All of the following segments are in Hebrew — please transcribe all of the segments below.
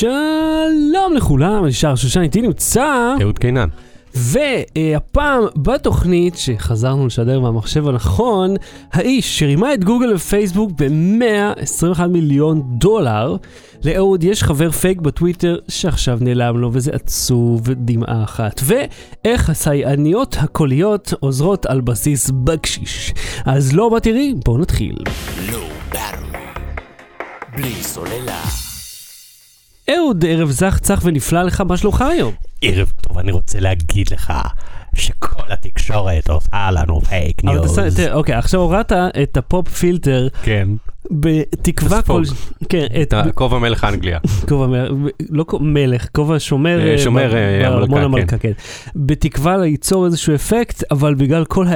שלום לכולם, אני שר שושן, איתי נמצא, אהוד קינן. והפעם בתוכנית שחזרנו לשדר מהמחשב הנכון, האיש שרימה את גוגל ופייסבוק ב-121 מיליון דולר. לאהוד יש חבר פייק בטוויטר שעכשיו נעלם לו וזה עצוב דמעה אחת. ואיך הסייעניות הקוליות עוזרות על בסיס בקשיש. אז לא מה תראי, בואו נתחיל. לא. בלי סוללה. אהוד, ערב זך צח ונפלא לך, מה שלומך היום? ערב טוב, אני רוצה להגיד לך שכל התקשורת עושה לנו פייק אבל news. תראה, אוקיי, עכשיו הורדת את ה pop filter כן, בתקווה. כל... כן, את כובע מלך אנגליה. כובע מ- לא כובע- מלך, כובע שומר... אה, אה, שומר, אה, בארמון המלכה, כן. בתקווה ליצור איזשהו אפקט, אבל בגלל כל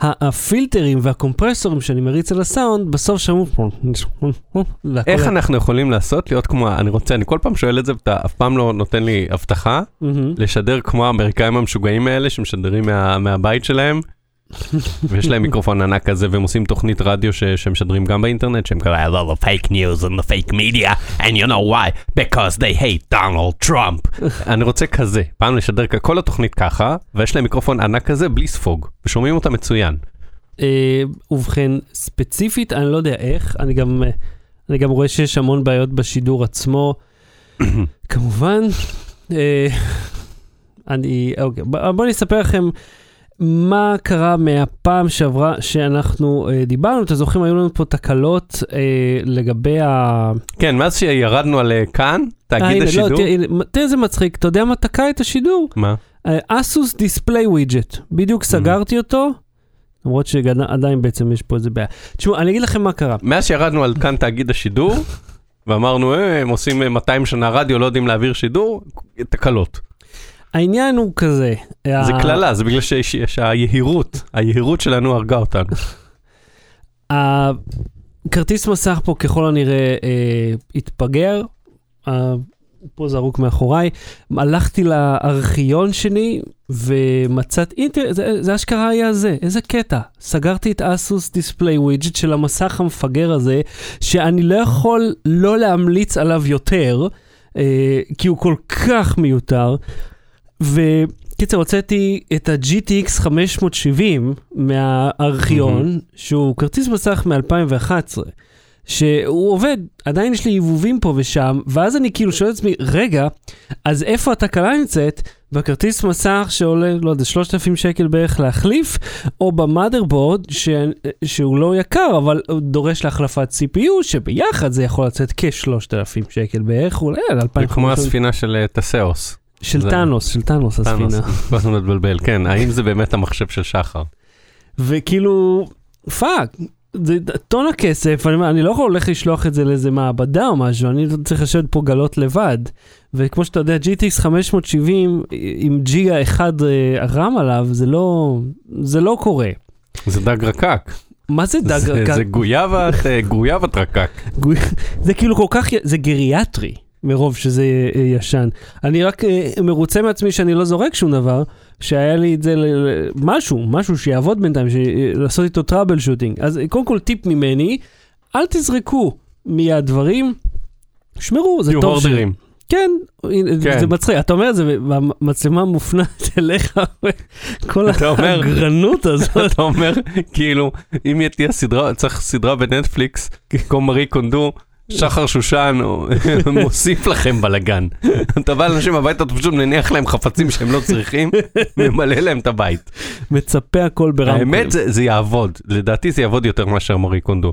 הפילטרים והקומפרסורים שאני מריץ על הסאונד, בסוף שמעו... איך אנחנו יכולים לעשות להיות כמו, אני רוצה, אני כל פעם שואל את זה ואתה אף פעם לא נותן לי הבטחה. לשדר כמו האמריקאים המשוגעים האלה שמשדרים מה- מהבית שלהם. ויש להם מיקרופון ענק כזה והם עושים תוכנית רדיו ש- שמשדרים גם באינטרנט שהם כאלה I love the fake news and the fake media and you know why because they hate Donald Trump. אני רוצה כזה, פעם לשדר כל התוכנית ככה ויש להם מיקרופון ענק כזה בלי ספוג ושומעים אותה מצוין. אה, ובכן, ספציפית, אני לא יודע איך, אני גם, אה, אני גם רואה שיש המון בעיות בשידור עצמו. כמובן, אה, אני, אוקיי, ב- בואו אני אספר לכם מה קרה מהפעם שעברה שאנחנו אה, דיברנו. אתם זוכרים, היו לנו פה תקלות אה, לגבי ה... כן, מאז שירדנו על אה, כאן, אה, תאגיד הנה, השידור, לא, תראה, איזה מצחיק, אתה יודע מה תקע את השידור? מה? אסוס דיספליי ווידג'ט, בדיוק סגרתי אותו, למרות שעדיין בעצם יש פה איזה בעיה. תשמעו, אני אגיד לכם מה קרה. מאז שירדנו על כאן תאגיד השידור ואמרנו אה, הם עושים אה, 200 שנה רדיו לא יודעים להעביר שידור, תקלות. העניין הוא כזה. זה קללה, זה בגלל שהיהירות, היהירות שלנו הרגה אותנו. הכרטיס מסך פה ככל הנראה אה, התפגר, אה, פה זרוק מאחוריי. הלכתי לארכיון שלי ומצאתי, תראה, זה, זה אשכרה היה זה, איזה קטע. סגרתי את אסוס דיספליי ווידג'ט של המסך המפגר הזה, שאני לא יכול לא להמליץ עליו יותר, אה, כי הוא כל כך מיותר. וקיצר, הוצאתי את ה-GTX 570 מהארכיון, שהוא כרטיס מסך מ-2011, שהוא עובד, עדיין יש לי עיבובים פה ושם, ואז אני כאילו שואל את עצמי, רגע, אז איפה התקלה נמצאת? בכרטיס מסך שעולה, לא יודע, 3,000 שקל בערך להחליף, או במאדרבורד, ש... שהוא לא יקר, אבל דורש להחלפת CPU, שביחד זה יכול לצאת כ-3,000 שקל בערך, אולי על זה 2,500. כמו הספינה של אה, טסאוס. של טאנוס, של טאנוס טאנוס, הספינה. כל הזמן מתבלבל, כן, האם זה באמת המחשב של שחר? וכאילו, פאק, זה טון הכסף, אני, אני לא יכול הולך לשלוח את זה לאיזה מעבדה או משהו, אני צריך לשבת פה גלות לבד. וכמו שאתה יודע, GTX 570 עם ג'יגה אחד אה, רם עליו, זה לא, זה לא קורה. זה דג רקק. מה זה דג? זה- זה גויאבת, אה, גויאבת רקק. זה כאילו כל כך, זה גריאטרי, מרוב שזה אה, ישן. אני רק אה, מרוצה מעצמי שאני לא זורק שום דבר, שהיה לי את זה ל- ל- משהו, שיעבוד בינתיים, ש- לעשות איתו טראבל שוטינג. אז אה, קודם כל טיפ ממני, אל תזרקו מיד דברים, שמרו, זה טוב. ש-. כן, כן. זה מצחיק, אתה אומר את זה, והמצלמה מופנית אליך, כל הגרנות הזאת. אתה אומר, כאילו, אם תהיה סדרה, צריך סדרה בנטפליקס, כמו מארי קונדו, שחר שושן מוסיף לכם בלאגן. אתה בא לאנשים הביתה, אתה פשוט מניח להם חפצים שהם לא צריכים, ממלא להם את הבית. מצפה הכל ברמקול. האמת זה, זה יעבוד, לדעתי זה יעבוד יותר מאשר מארי קונדו.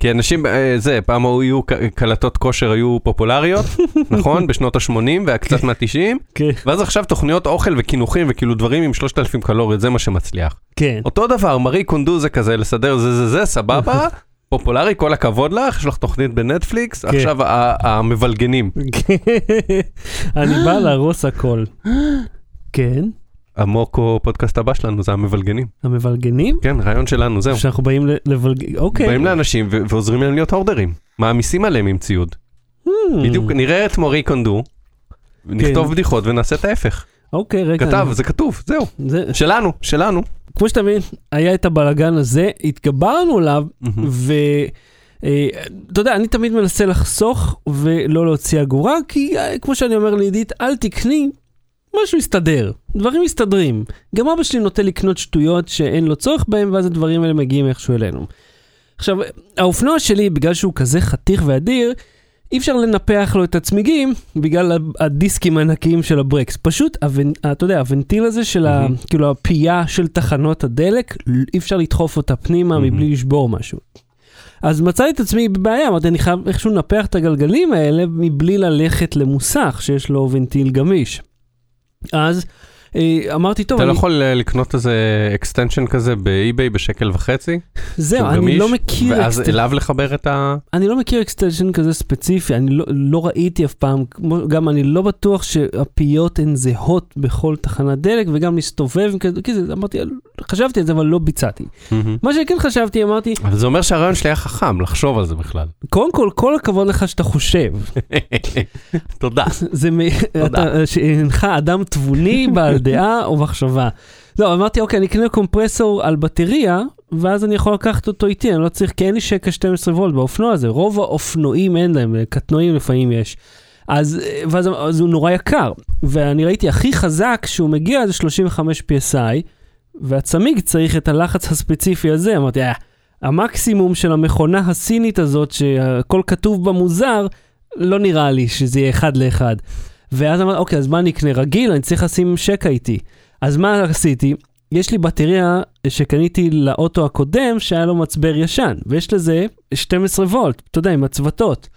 כי אנשים, אה, זה, פעם היו קלטות כושר היו פופולריות, נכון? בשנות ה-80 וקצת מה-90, כן, ואז עכשיו תוכניות אוכל וקינוחים וכאילו דברים עם 3,000 קלוריות, זה מה שמצליח. כן. אותו דבר, מארי קונדו זה כזה, לסדר זה זה זה, סבבה, פופולרי, כל הכבוד לך, יש לך תוכנית בנטפליקס, כן. עכשיו המבלגנים. אני בא להרוס הכל. כן, המוקו פודקאסט הבא שלנו זה המבלגנים. המבלגנים? כן, רעיון שלנו, זהו. שאנחנו באים לבלגן, אוקיי. באים לאנשים ועוזרים להם להיות הורדרים. מעמיסים עליהם עם ציוד. Hmm, בדיוק, נראה את מארי קונדו, נכתוב בדיחות ונעשה את ההפך. אוקיי, רגע. כתב, זה כתוב, זהו. זה- שלנו, שלנו. כמו שאתה מבין, היה את הבלגן הזה, התגברנו עליו, מהמם. אה, אתה יודע, אני תמיד מנסה לחסוך ולא להוציא אגורה, כי אה, כמו שאני אומר לעידית, אל תקני, משהו יסתדר, דברים מסתדרים. גם אבא שלי נוטה לקנות שטויות שאין לו צורך בהם, ואז הדברים האלה מגיעים איכשהו אלינו. עכשיו, האופנוע שלי, בגלל שהוא כזה חתיך ואדיר, אי אפשר לנפח לו את הצמיגים בגלל הדיסקים הענקיים של הברקס. פשוט, הוונ... אתה יודע, הוונטיל הזה של ה... מהמם. כאילו הפייה של תחנות הדלק, אי אפשר לדחוף אותה פנימה מהמם. מבלי לשבור משהו. אז מצאתי את עצמי בבעיה, אמרתי, אני חייב איכשהו לנפח את הגלגלים האלה מבלי ללכת למוסך שיש לו ונטיל גמיש. אז אה, אמרתי, טוב, אתה לא אני... יכול אה, לקנות איזה extension כזה באי-ביי בשקל וחצי? זהו, אני גמיש, לא מכיר... ואז אליו לחבר את ה... אני לא מכיר extension כזה ספציפי, אני לא, לא ראיתי אף פעם, גם אני לא בטוח שהפיות הן זהות בכל תחנת דלק, וגם להסתובב כזה, כזה, אמרתי, חשבתי על זה, אבל לא ביצעתי. מהמם. מה שכן חשבתי, אמרתי, אבל זה אומר שהרעיון שלי היה חכם, לחשוב על זה בכלל. קודם כל, כל הכבוד לך שאתה חושב. תודה. זה מ... אתה, שהנך אדם תבוני, בעל דעה או מחשבה. לא, אמרתי, אוקיי, אני אקנה קומפרסור על בטריה, ואז אני יכול לקחת אותו איתי, אני לא צריך, כי אין לי שקע 12 וולט באופנוע הזה. רוב האופנועים אין להם, קטנועים לפעמים יש. אז, ואז אז הוא נורא יקר. ואני ראיתי הכי חזק שהוא מגיע זה 35 PSI, והצמיג צריך את הלחץ הספציפי הזה. אמרתי, אה, המקסימום של המכונה הסינית הזאת, שהכל כתוב בה מוזר, לא נראה לי שזה יהיה אחד לאחד. ואז אמרתי, אוקיי, אז מה אני אקנה? רגיל, אני צריך לשים שקע איתי. אז מה עשיתי? יש לי בטריה שקניתי לאוטו הקודם שהיה לו מצבר ישן, ויש לזה 12 וולט, אתה יודע, עם הצוותות.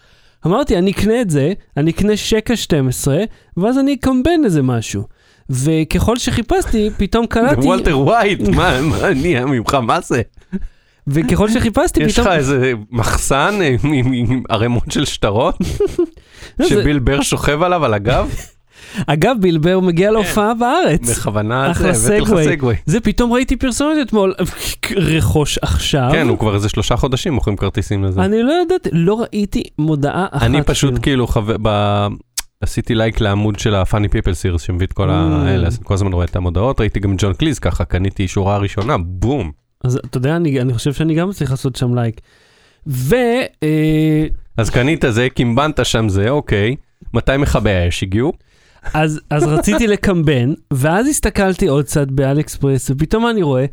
אמרתי, אני אקנה את זה, אני אקנה שקע 12, ואז אני אקמבן איזה משהו. וככל שחיפשתי, פתאום קלטתי, וולטר ווייט, מה מה נהיה ממך, מה זה? וככל שחיפשתי, יש פתאום... לך איזה מחסן אה, עם- עם ערימות של שטרות, לא, שביל בר שוכב עליו על הגב? אגב, בילבר מגיע להופעה בארץ. בכוונה, אחלה זה, הבאתי לך סגווי. זה פתאום ראיתי פרסומת אתמול, רכוש עכשיו. כן, הוא כבר איזה שלושה חודשים מוכרים כרטיסים לזה. אני לא ידעתי, לא ראיתי מודעה אחת. אני פשוט. כאילו חבר. עשיתי לייק לעמוד של ה-funny people series שמביא את כל Mm. האלה, אז כל הזמן רואה את המודעות, ראיתי גם ג'ון קליז ככה, קניתי שורה ראשונה, בום. אז אתה יודע, אני, אני חושב שאני גם צריך לעשות שם לייק. ו... אה, אז קנית זה, קימבנת שם זה, אוקיי. מתי מכבי האש הגיעו? אז, אז רציתי לקמבן, ואז הסתכלתי עוד קצת באליאקספרס, ופתאום אני רואה,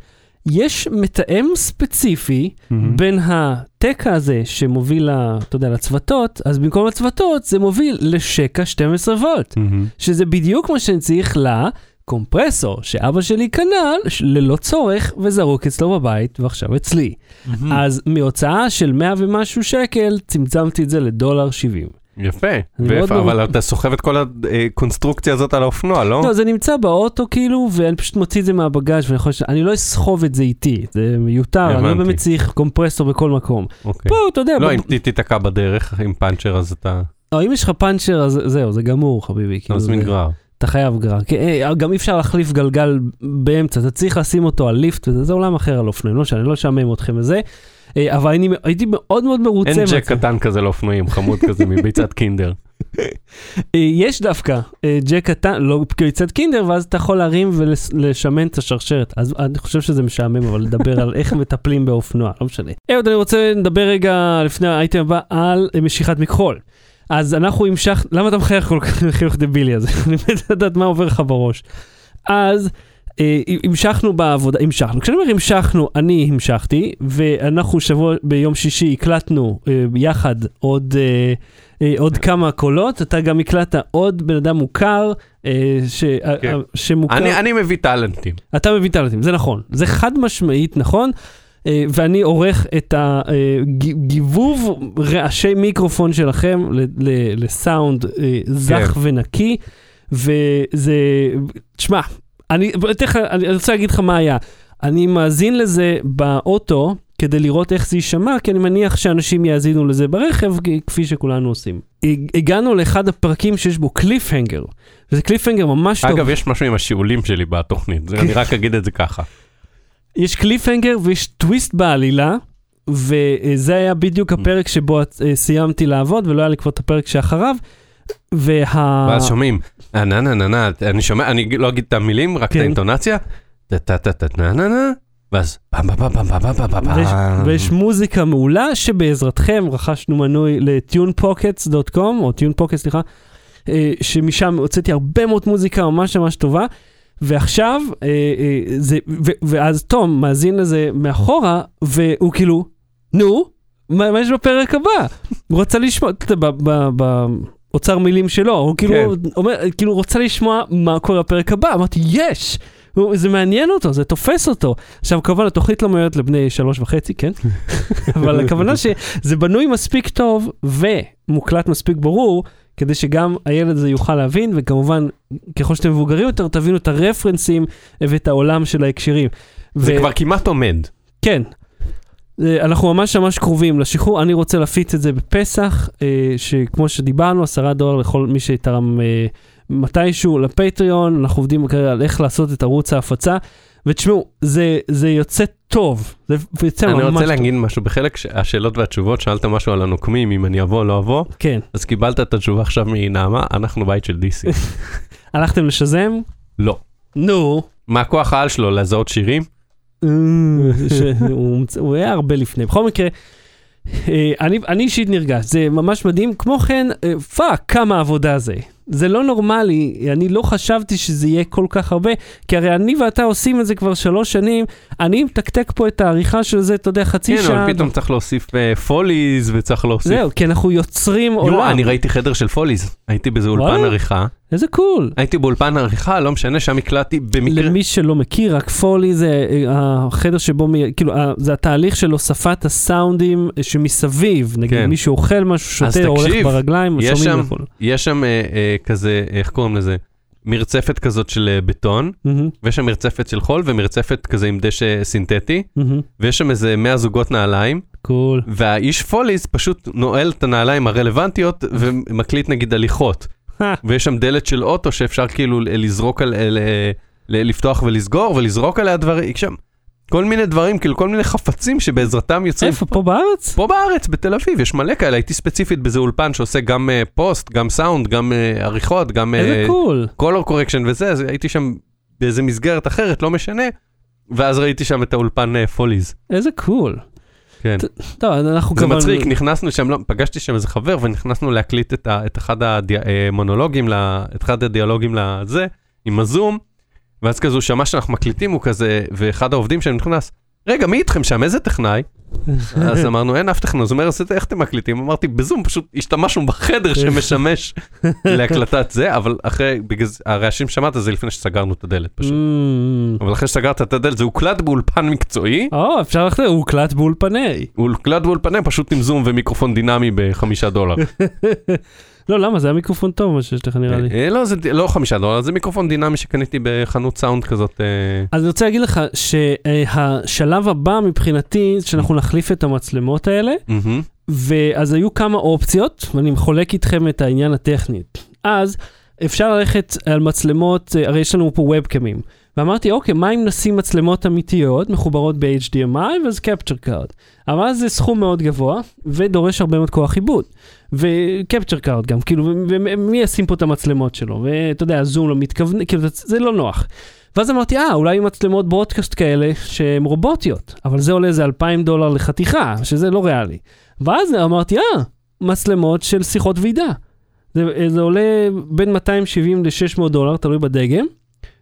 יש מתאם ספציפי בין התקע הזה שמוביל, ל- אתה יודע, לצוותות, אז במקום לצוותות זה מוביל לשקע 12 וולט. מהמם. שזה בדיוק מה שאני צריך לקומפרסור שאבא שלי קנה ללא צורך וזרוק אצלו בבית ועכשיו אצלי. אז מהוצאה של 100 ומשהו שקל צמצמתי את זה לדולר 70. יפה, מרוצה. אבל אתה סוחב את כל הקונסטרוקציה הזאת על האופנוע, לא? לא, זה נמצא באוטו כאילו, ואני פשוט מוציא את זה מהבגאז' ואני יכול... אני לא אסחוב את זה איתי, זה מיותר, אני לא הבנתי. באמת צריך קומפרסור בכל מקום. אוקיי. פה, אתה יודע, לא, ב- אם תיתקע בדרך עם פאנצ'ר אז אתה... לא, אם יש לך פאנצ'ר, אז זהו, זה גמור, חביבי. כאילו, מזמין זה- גרר. אתה חייב גרר. כי, אה, גם אי אפשר להחליף גלגל באמצע, אתה צריך לשים אותו על ליפט, וזה זה עולם אחר על אופנועים, לא שאני לא אשעמם אתכם וזה. אה, אבל אני, הייתי מאוד מאוד מרוצה. אין ג'ק. קטן כזה לאופנועים, חמוד כזה מביצת קינדר. אה, יש דווקא אה, ג'ק קטן, לא פריצת קינדר, ואז אתה יכול להרים ולשמן את השרשרת. אז אני חושב שזה משעמם, אבל לדבר על איך מטפלים באופנוע, לא משנה. אהוד, אני רוצה לדבר רגע לפני האייטם הבא על משיכת מכחול. אז אנחנו המשך, למה אתה מחייך כל כך חיוך דבילי הזה? אני מת לדעת מה עובר לך בראש. אז המשכנו בעבודה, המשכנו. כשאני אומר המשכנו, אני המשכתי, ואנחנו שבוע, ביום שישי הקלטנו אה, יחד עוד, אה, אה, עוד כמה קולות. אתה גם הקלטת עוד בן אדם מוכר, אה, ש, כן. אה, שמוכר. אני אני מביא טאלנטים. אתה מבין טאלנטים, זה נכון. זה חד משמעית נכון. אה, ואני עורך את הגיבוב רעשי מיקרופון שלכם לסאונד אה, זך כן. ונקי, וזה, תשמע, אני לך, אני רוצה להגיד לך מה היה. אני מאזין לזה באוטו כדי לראות איך זה יישמע, כי אני מניח שאנשים יאזינו לזה ברכב, כפי שכולנו עושים. הג- הגענו לאחד הפרקים שיש בו קליפהנגר, וזה קליפהנגר ממש טוב. אגב, יש משהו עם השיעולים שלי בתוכנית, אני רק אגיד את זה ככה. יש קליפהנגר ויש טוויסט בעלילה, וזה היה בדיוק הפרק שבו אה, סיימתי לעבוד, ולא היה לי כבר את הפרק שאחריו. וה... ואז שומעים, נה נה נה נה, אני שומע, אני לא אגיד את המילים, רק את כן. האינטונציה. טה טה טה טה נה נה נה, ואז פעם פעם פעם פעם פעם פעם פעם ויש, מוזיקה מעולה שבעזרתכם רכשנו מנוי ל-tunepockets.com, או tunepockets, סליחה, אה, שמשם הוצאתי הרבה מאוד מוזיקה ממש ממש טובה. ועכשיו, אה, אה, זה, ו, ואז תום מאזין לזה מאחורה, והוא כאילו, נו, מה, מה יש בפרק הבא? הוא רוצה לשמוע, אתה יודע, ב- ב- באוצר מילים שלו, הוא כאילו, כן. אומר, כאילו רוצה לשמוע מה קורה בפרק הבא, אמרתי, יש! הוא- זה מעניין אותו, זה תופס אותו. עכשיו, כמובן, התוכנית לא מיועדת לבני שלוש וחצי, כן? אבל הכוונה שזה בנוי מספיק טוב ומוקלט מספיק ברור, כדי שגם הילד הזה יוכל להבין, וכמובן, ככל שאתם מבוגרים יותר, תבינו את הרפרנסים ואת העולם של ההקשרים. זה ו- כבר כמעט עומד. כן. אה, אנחנו ממש ממש קרובים לשחרור, אני רוצה להפיץ את זה בפסח, אה, שכמו שדיברנו, עשרה דולר לכל מי שתרם אה, מתישהו לפטריון, אנחנו עובדים כרגע על איך לעשות את ערוץ ההפצה, ותשמעו, זה, זה יוצא טוב, זה יוצא ממש אני טוב. רוצה להגיד משהו, בחלק השאלות והתשובות שאלת משהו על הנוקמים, אם אני אבוא או לא אבוא, כן. אז קיבלת את התשובה עכשיו מנעמה, אנחנו בית של DC. הלכתם לשזם? לא. נו. מה כוח העל שלו, לזהות שירים? הוא היה הרבה לפני. בכל מקרה, אה, אני אני אישית נרגש, זה ממש מדהים. כמו כן, אה, fuck, כמה עבודה זה. זה לא נורמלי, אני לא חשבתי שזה יהיה כל כך הרבה, כי הרי אני ואתה עושים את זה כבר שלוש שנים, אני מתקתק פה את העריכה של זה, אתה יודע, חצי כן, שעה. אבל פתאום צריך להוסיף אה, פוליז וצריך להוסיף... זהו, כי אנחנו יוצרים עולם. יואו, אני ראיתי חדר של פוליז, הייתי באיזה אולפן? עריכה, איזה קול. הייתי באולפן עריכה, לא משנה, שם הקלטתי במקרה... למי שלא מכיר, רק פולי זה אה, החדר שבו, כאילו, אה, זה התהליך של הוספת הסאונדים אה, שמסביב. נגיד כן. מישהו אוכל משהו, שותה, הולך ברגליים, יש שומעים שם- הכל. יש שם אה, אה, כזה, איך קוראים לזה? מרצפת כזאת של אה, בטון, מהמם, ויש שם מרצפת של חול ומרצפת כזה עם דשא סינתטי, מהמם. ויש שם איזה 100 זוגות נעליים, קול. והאיש foley פשוט נועל את הנעליים הרלוונטיות ומקליט נגיד הליכות. אה, ויש שם דלת של אוטו שאפשר כאילו לזרוק על... ל- ל- לפתוח ולסגור ולזרוק עליה דברים, שם כל מיני דברים, כאילו כל מיני חפצים שבעזרתם יוצרים. איפה, פה בארץ? פה בארץ, בתל אביב, יש מלא כאלה, הייתי ספציפית באיזה אולפן שעושה גם אה, post, גם סאונד, גם אה, עריכות, גם איזה קול. color correction וזה, אז הייתי שם באיזה מסגרת אחרת, לא משנה, ואז ראיתי שם את האולפן פוליז. איזה קול. כן. טוב, אנחנו זה כמובן... מצחיק, נכנסנו שם, לא, פגשתי שם איזה חבר ונכנסנו להקליט את, ה, את אחד המונולוגים, את אחד הדיאלוגים לזה, עם הזום, ואז כזה הוא שמע שאנחנו מקליטים, הוא כזה, ואחד העובדים שם נכנס, רגע, מי איתכם שם? איזה טכנאי? אז אמרנו, אין אף טכנאי, אז הוא אומר, "אז איך אתם מקליטים? אמרתי, בזום, פשוט השתמשנו בחדר שמשמש להקלטת זה, אבל אחרי, בגלל הרעשים שמעת זה לפני שסגרנו את הדלת פשוט. אמ, אבל אחרי שסגרת את הדלת, זה הוקלט באולפן מקצועי, או, אפשר ללכת, הוא הוקלט באולפני. הוא הוקלט באולפני פשוט עם זום ומיקרופון דינמי בחמישה דולר. לא, למה? זה היה מיקרופון טוב מה שיש לך נראה לי. אה, לא, זה לא חמישה דולר, זה מיקרופון דינמי שקניתי בחנות סאונד כזאת. אה, אז אני רוצה להגיד לך שהשלב הבא מבחינתי, שאנחנו נחליף את המצלמות האלה. ואז היו כמה אופציות, ואני חולק איתכם את העניין הטכני. אז אפשר ללכת על מצלמות, אה, הרי יש לנו פה ובקמים. ואמרתי, אוקיי, מה אם נשים מצלמות אמיתיות, מחוברות ב-HDMI, ואז capture card. אבל זה סכום מאוד גבוה, ודורש הרבה מאוד כוח עיבוד. ו-capture card גם, כאילו, ומי ישים פה את המצלמות שלו? ואתה יודע, הזום לא מתכוון, כאילו, זה- לא נוח. ואז אמרתי, אה, אולי מצלמות ברודקאסט כאלה שהן רובוטיות, אבל זה עולה איזה 2,000 דולר לחתיכה, שזה לא ריאלי. ואז אמרתי, אה, מצלמות של שיחות ועידה. זה, זה עולה בין 270 ל-600 דולר, תלוי בדגם,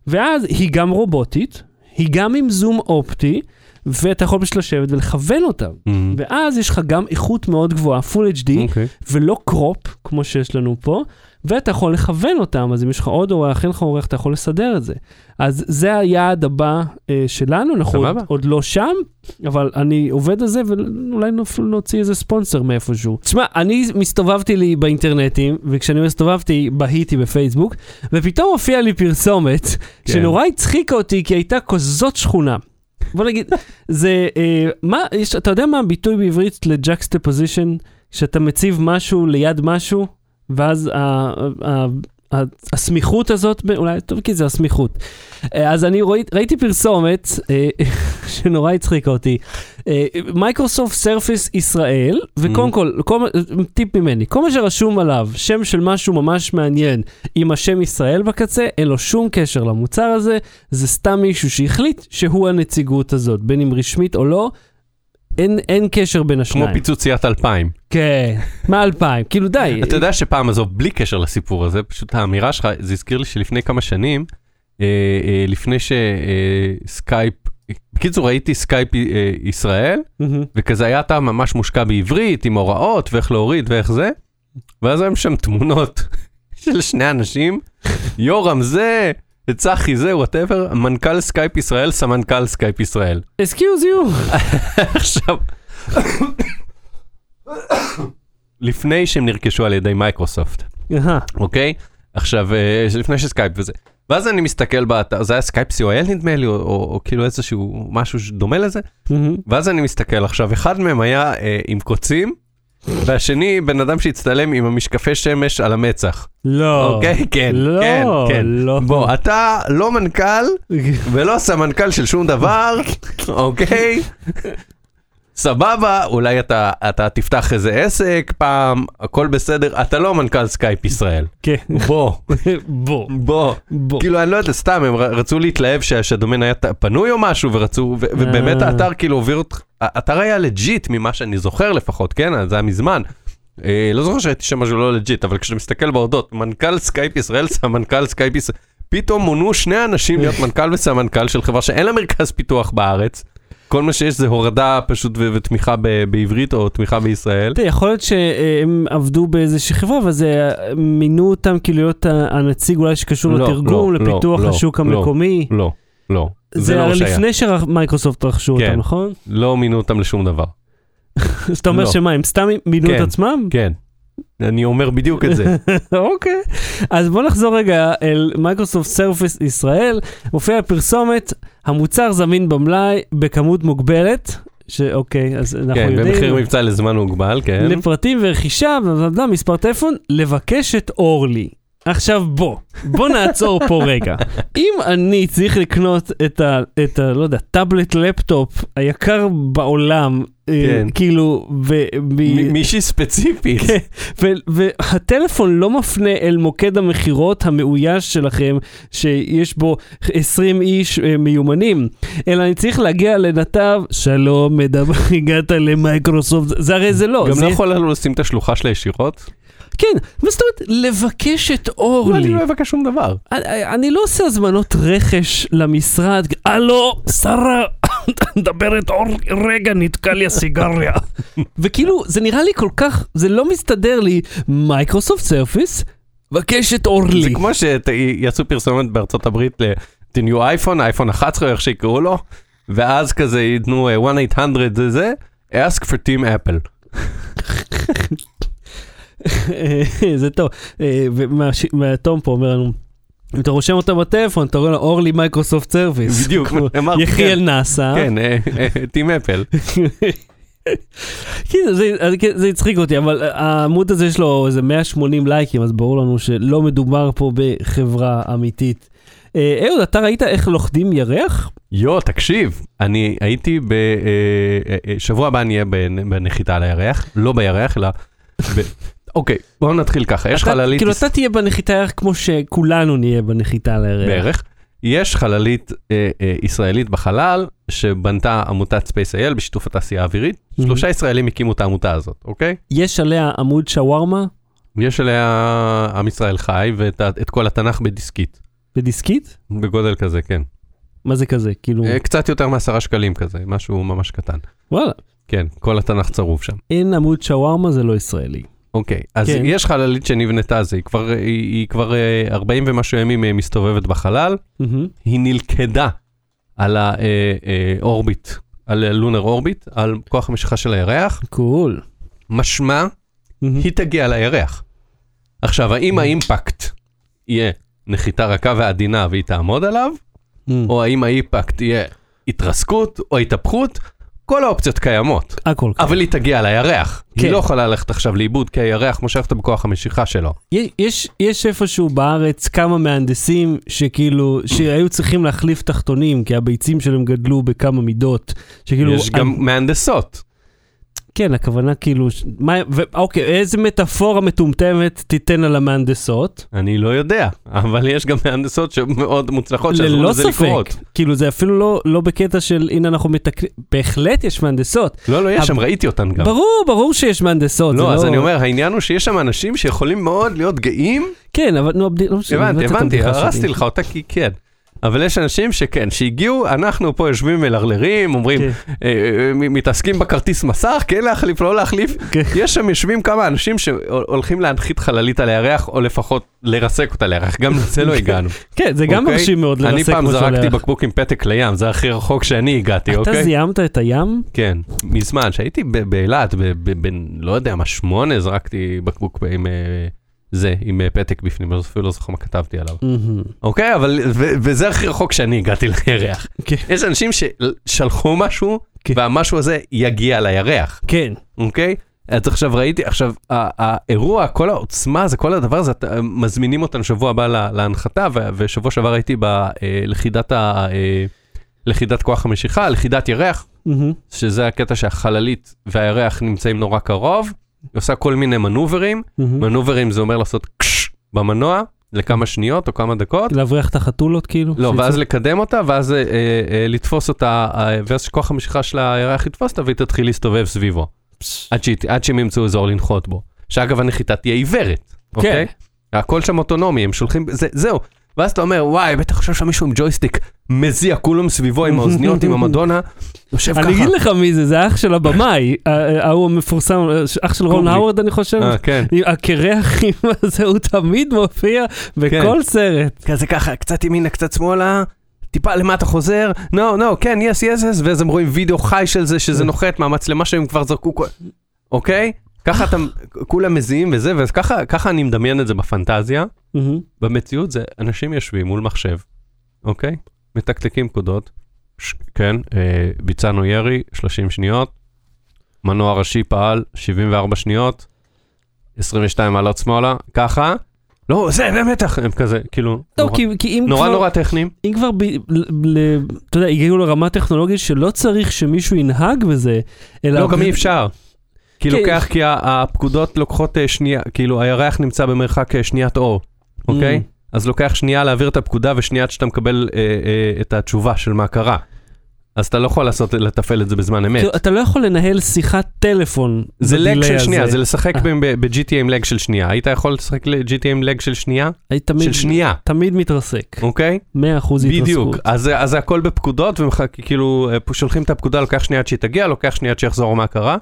ואז היא גם רובוטית, היא גם עם זום אופטי, ואתה יכול פשוט לשבת ולכוון אותם. מהמם. ואז יש לך גם איכות מאוד גבוהה, full HD, אוקיי. ולא קרופ, כמו שיש לנו פה, ואתה יכול לכוון אותם, אז אם יש לך עוד אורח, אין לך אורח, אתה יכול לסדר את זה. אז זה היעד הבא אה, שלנו, אנחנו עוד. עוד לא שם, אבל אני עובד על זה, ואולי אפילו נוציא איזה ספונסר מאיפשהו. תשמע, אני הסתובבתי לי באינטרנטים, וכשאני הסתובבתי, בהיתי בפייסבוק, ופתאום הופיעה לי פרסומת, כן. שנורא הצחיקה אותי, כי הייתה כזאת שכונה. בוא נגיד, זה, אה, מה, יש, אתה יודע מה הביטוי בעברית ל juxtaposition? שאתה מציב משהו ליד משהו, ואז ה- הסמיכות הזאת, אולי, טוב, כי זה הסמיכות. אה, אז אני ראי, ראיתי פרסומת אה, שנורא הצחיקה אותי. מייקרוסופט סרפייס ישראל, וקודם Mm. כל, כל, טיפ ממני, כל מה שרשום עליו, שם של משהו ממש מעניין, עם השם ישראל בקצה, אין לו שום קשר למוצר הזה, זה סתם מישהו שהחליט שהוא הנציגות הזאת, בין אם רשמית או לא. אין, אין קשר בין כמו השניים. פיצוציית 2000. כן, מאלפיים, כאילו די. אתה יודע שפעם, עזוב, בלי קשר לסיפור הזה, פשוט האמירה שלך, זה הזכיר לי שלפני כמה שנים, אה, אה, לפני שסקייפ, בקיצור ראיתי סקייפ אה, ישראל, מהמם. וכזה היה אתר ממש מושקע בעברית, עם הוראות ואיך להוריד ואיך זה, ואז היו שם תמונות של שני אנשים, יורם זה, צחי זה, whatever, מנכ"ל סקייפ ישראל, סמנכ"ל סקייפ ישראל. Excuse you. עכשיו, לפני שהם נרכשו על ידי מייקרוסופט, אוקיי? עכשיו, אה, לפני שסקייפ וזה. ואז אני מסתכל באתר, זה היה סקייפ .co.il נדמה לי, או, או, או כאילו איזשהו משהו שדומה לזה. ואז אני מסתכל עכשיו, אחד מהם היה אה, עם קוצים, והשני בן אדם שהצטלם עם המשקפי שמש על המצח. לא. אוקיי? כן, לא, כן, כן. לא. בוא, אתה לא מנכ"ל ולא סמנכ"ל של שום דבר, אוקיי? סבבה, אולי אתה, אתה תפתח איזה עסק פעם, הכל בסדר, אתה לא מנכ"ל סקייפ ישראל. כן. בוא, בוא, בוא. בוא. כאילו, אני לא יודע, סתם, הם רצו להתלהב שה- שהדומיין היה פנוי או משהו, ורצו, ובאמת אה. האתר כאילו הוביל אותך, האתר היה legit ממה שאני זוכר לפחות, כן? זה היה מזמן. אה, לא זוכר שהייתי שם משהו לא legit, אבל כשאתה מסתכל באודות, מנכ"ל סקייפ ישראל, סמנכ"ל סקייפ ישראל, פתאום מונו שני אנשים להיות מנכ"ל וסמנכ"ל של חברה שאין לה מרכז פיתוח בארץ. כל מה שיש זה הורדה פשוט ו- ותמיכה ב- בעברית או תמיכה בישראל. תראה, יכול להיות שהם עבדו באיזושהי חברה, זה, מינו אותם כאילו להיות הנציג אולי שקשור לא, לתרגום, לא, לפיתוח לא, השוק לא, המקומי. לא, לא. זה זה לא שהיה. לפני שמייקרוסופט רכשו כן. אותם, נכון? לא מינו אותם לשום דבר. אז אתה אומר לא. שמה, הם סתם מינו את כן. עצמם? כן. אני אומר בדיוק את זה. אוקיי. אז בוא נחזור רגע אל מייקרוסופט סרפייס ישראל. מופיע פרסומת, המוצר זמין במלאי בכמות מוגבלת, שאוקיי, אז אנחנו כן, יודעים. במחיר מבצע לזמן מוגבל, כן. לפרטים ורכישה, מספר טלפון, לבקש את אורלי. עכשיו בוא, בוא נעצור פה רגע. אם אני צריך לקנות את ה... את ה... לא יודע, טאבלט לפטופ היקר בעולם, אה, כן. כאילו, ו... מ- מישהי ספציפית. כן, ו- והטלפון לא מפנה אל מוקד המכירות המאויש שלכם, שיש בו 20 איש אה, מיומנים, אלא אני צריך להגיע לנתב, שלום, מדבר, הגעת למייקרוסופט, זה הרי זה לא. גם זה... לא יכול לנו לשים את השלוחה שלה ישירות? כן, מה זאת אומרת לבקש את אני אורלי? לא אבקש שום דבר. אני, אני לא עושה הזמנות רכש למשרד, הלו, שרה, מדברת אור, רגע, נתקע לי הסיגריה. וכאילו, זה נראה לי כל כך, זה לא מסתדר לי, מייקרוסופט סרפייס, בקש את אורלי. זה כמו שיעשו פרסומת בארצות הברית ל- new iPhone, אייפון 11, איך שיקראו לו, ואז כזה ייתנו אה, 1-800 זה זה, ask for Tim Apple. זה טוב. אה, והתום פה אומר לנו, אם אתה רושם אותה בטלפון, אתה רואה לו אורלי מייקרוסופט סרפייס. בדיוק, אמרתי, יחיאל נאסא. כן, אה, אה, Tim Apple. כן, זה, כן, זה הצחיק אותי, אבל העמוד הזה יש לו איזה 180 לייקים, אז ברור לנו שלא מדובר פה בחברה אמיתית. אה, אהוד, אתה ראית איך לוכדים ירח? יו, תקשיב, אני הייתי ב... שבוע הבא אני אהיה בנ- בנחיתה על הירח, לא בירח, אלא... אוקיי, בואו נתחיל ככה, יש חללית... כאילו אתה תהיה בנחיתה ירח כמו שכולנו נהיה בנחיתה על הירח. בערך. יש חללית אה, אה, ישראלית בחלל שבנתה עמותת Space.il בשיתוף התעשייה האווירית. Mhm. שלושה ישראלים הקימו את העמותה הזאת, אוקיי? יש עליה עמוד שווארמה יש עליה עם ישראל חי ואת כל התנ"ך בדיסקית, ודיסקית? בגודל כזה, כן. מה זה כזה? כאילו, אה, קצת יותר מעשרה שקלים כזה, משהו ממש קטן. וואלה, כן, כל התנ"ך צרוף שם. אין עמוד שווארמה זה לא ישראלי. אוקיי, אז כן. יש חללית שנבנתה, זה, היא כבר, היא, היא כבר אה, 40 ומשהו ימים אה, מסתובבת בחלל, מהמם. היא נלכדה על האורביט, על לונר אורביט, על כוח המשיכה של הירח, קול. משמע, מהמם. היא תגיע לירח. עכשיו, האם האימפקט יהיה נחיתה רכה ועדינה והיא תעמוד עליו, מהמם. או האם האימפקט יהיה התרסקות או התהפכות, כל האופציות קיימות, הכל. אבל היא תגיע לירח. כן. היא לא יכולה ללכת עכשיו לאיבוד, כי הירח מושך אותה בכוח המשיכה שלו. יש- יש, יש איפשהו בארץ כמה מהנדסים שכאילו, שהיו צריכים להחליף תחתונים, כי הביצים שלהם גדלו בכמה מידות. שכאילו... יש גם מהנדסות. כן, הכוונה כאילו... מה, ו, אוקיי, איזה מטאפורה מטומטמת תיתן על המהנדסות? אני לא יודע, אבל יש גם מהנדסות שמאוד מוצלחות שעזרו ללא לזה ספק. לקרות. כאילו, זה אפילו לא, לא בקטע של, הנה אנחנו מתקנים... בהחלט יש מהנדסות. לא, לא, יש אבל- שם, ראיתי אותן גם. ברור, ברור שיש מהנדסות. לא, אז אני אומר, העניין הוא שיש שם אנשים שיכולים מאוד להיות גאים. כן, אבל נו, לא משנה. הבנתי, את הבנתי, הרסתי. לך אותה כי כן. אבל יש אנשים שכן, שהגיעו, אנחנו פה יושבים מלרלרים, אומרים, כן. אה, אה, מתעסקים בכרטיס מסך, כן להחליף, לא להחליף. כן. יש שם יושבים כמה אנשים שהולכים להנחית חללית על הירח, או לפחות לרסק אותה לירח, גם לזה לא הגענו. כן, זה גם אוקיי? מרשים מאוד אני לרסק פעם משהו זרקתי לירח. בקבוק עם פתק לים, זה הכי רחוק שאני הגעתי, אתה אוקיי? זיהמת את הים? כן, מזמן, כשהייתי ב- באילת, ב- ב- בין, לא יודע מה, שמונה, זרקתי בקבוק עם אה, זה, עם אה, פתק בפנים, אז אפילו לא זוכר מה כתבתי עליו. אוקיי, אבל, וזה הכי רחוק שאני הגעתי לירח. כן. יש אנשים ששלחו משהו, כן. והמשהו הזה יגיע לירח, כן. אוקיי? אז עכשיו ראיתי, עכשיו, ה- האירוע, כל העוצמה הזה, כל הדבר הזה, אתה- מזמינים אותנו שבוע הבא לה- להנחתה, ושבוע שעבר הייתי בלכידת ה... אה, לכידת כוח המשיכה, לכידת ירח. שזה הקטע שהחללית והירח נמצאים נורא קרוב, היא עושה כל מיני מנוברים, מהמם. מנוברים זה אומר לעשות קש במנוע לכמה שניות או כמה דקות, להבריח את החתולות כאילו? לא, שיצאו? ואז לקדם אותה, ואז אה, אה, לתפוס אותה, אה, ואז שכוח המשיכה של הירח יתפוס אותה והיא תתחיל להסתובב סביבו, פש. עד, שהיא- עד שהם ימצאו אזור לנחות בו. שאגב הנחיתה תהיה עיוורת, אוקיי? הכל שם אוטונומי, הם שולחים, זה, זהו. ואז אתה אומר, וואי, בטח עכשיו שם מישהו עם ג'ויסטיק מזיע כולו סביבו עם האוזניות, עם המדונה, יושב ככה. אני אגיד לך מי זה, זה אח של הבמאי, ה- ההוא המפורסם, אח של רון. הווארד אני חושב. אה, כן. הקרח עם הזה, הוא תמיד מופיע בכל סרט. כזה ככה, קצת ימינה, קצת שמאלה, טיפה למטה חוזר, נו, נו, כן, yes, yes, yes, ואז הם רואים וידאו חי של זה, שזה נוחת מהמצלמה שהם כבר זרקו, אוקיי? ככה אתם, כולם מזיעים וזה, וככה ככה אני מדמיין את זה בפנטזיה. במציאות זה אנשים יושבים מול מחשב, אוקיי? מתקתקים פקודות. ש- כן, אה, ביצענו ירי, 30 שניות. מנוע ראשי פעל, 74 שניות. 22 מעלות שמאלה, ככה. לא, זה במתח, הם כזה, כאילו, לא, נורא- כי כי אם נורא כבר... נורא טכניים. אם כבר, ב, ל, ל, אתה יודע, הגיעו לרמה טכנולוגית שלא צריך שמישהו ינהג בזה, אלא... לא, גם אי אפשר. כי כן. לוקח, כי הפקודות לוקחות אה, שנייה, כאילו הירח נמצא במרחק אה, שניית אור, אוקיי? Mm. אז לוקח שנייה להעביר את הפקודה ושנייה עד שאתה מקבל אה, אה, את התשובה של מה קרה. אז אתה לא יכול לעשות, לתפעל את זה בזמן אמת. כאילו, אתה לא יכול לנהל שיחת טלפון. זה לג של שנייה. זה לשחק אה. ב-GTA עם לג של שנייה. היית יכול לשחק ל-GTA עם לג של שנייה? תמיד, של שנייה, תמיד מתרסק. אוקיי? 100% התרסקות. בדיוק. אז זה- אז זה הכל בפקודות, וכאילו אה, שולחים את הפקודה, לוקח שנייה עד שהיא תגיע, לוקח שנייה עד שיחזור מה קרה.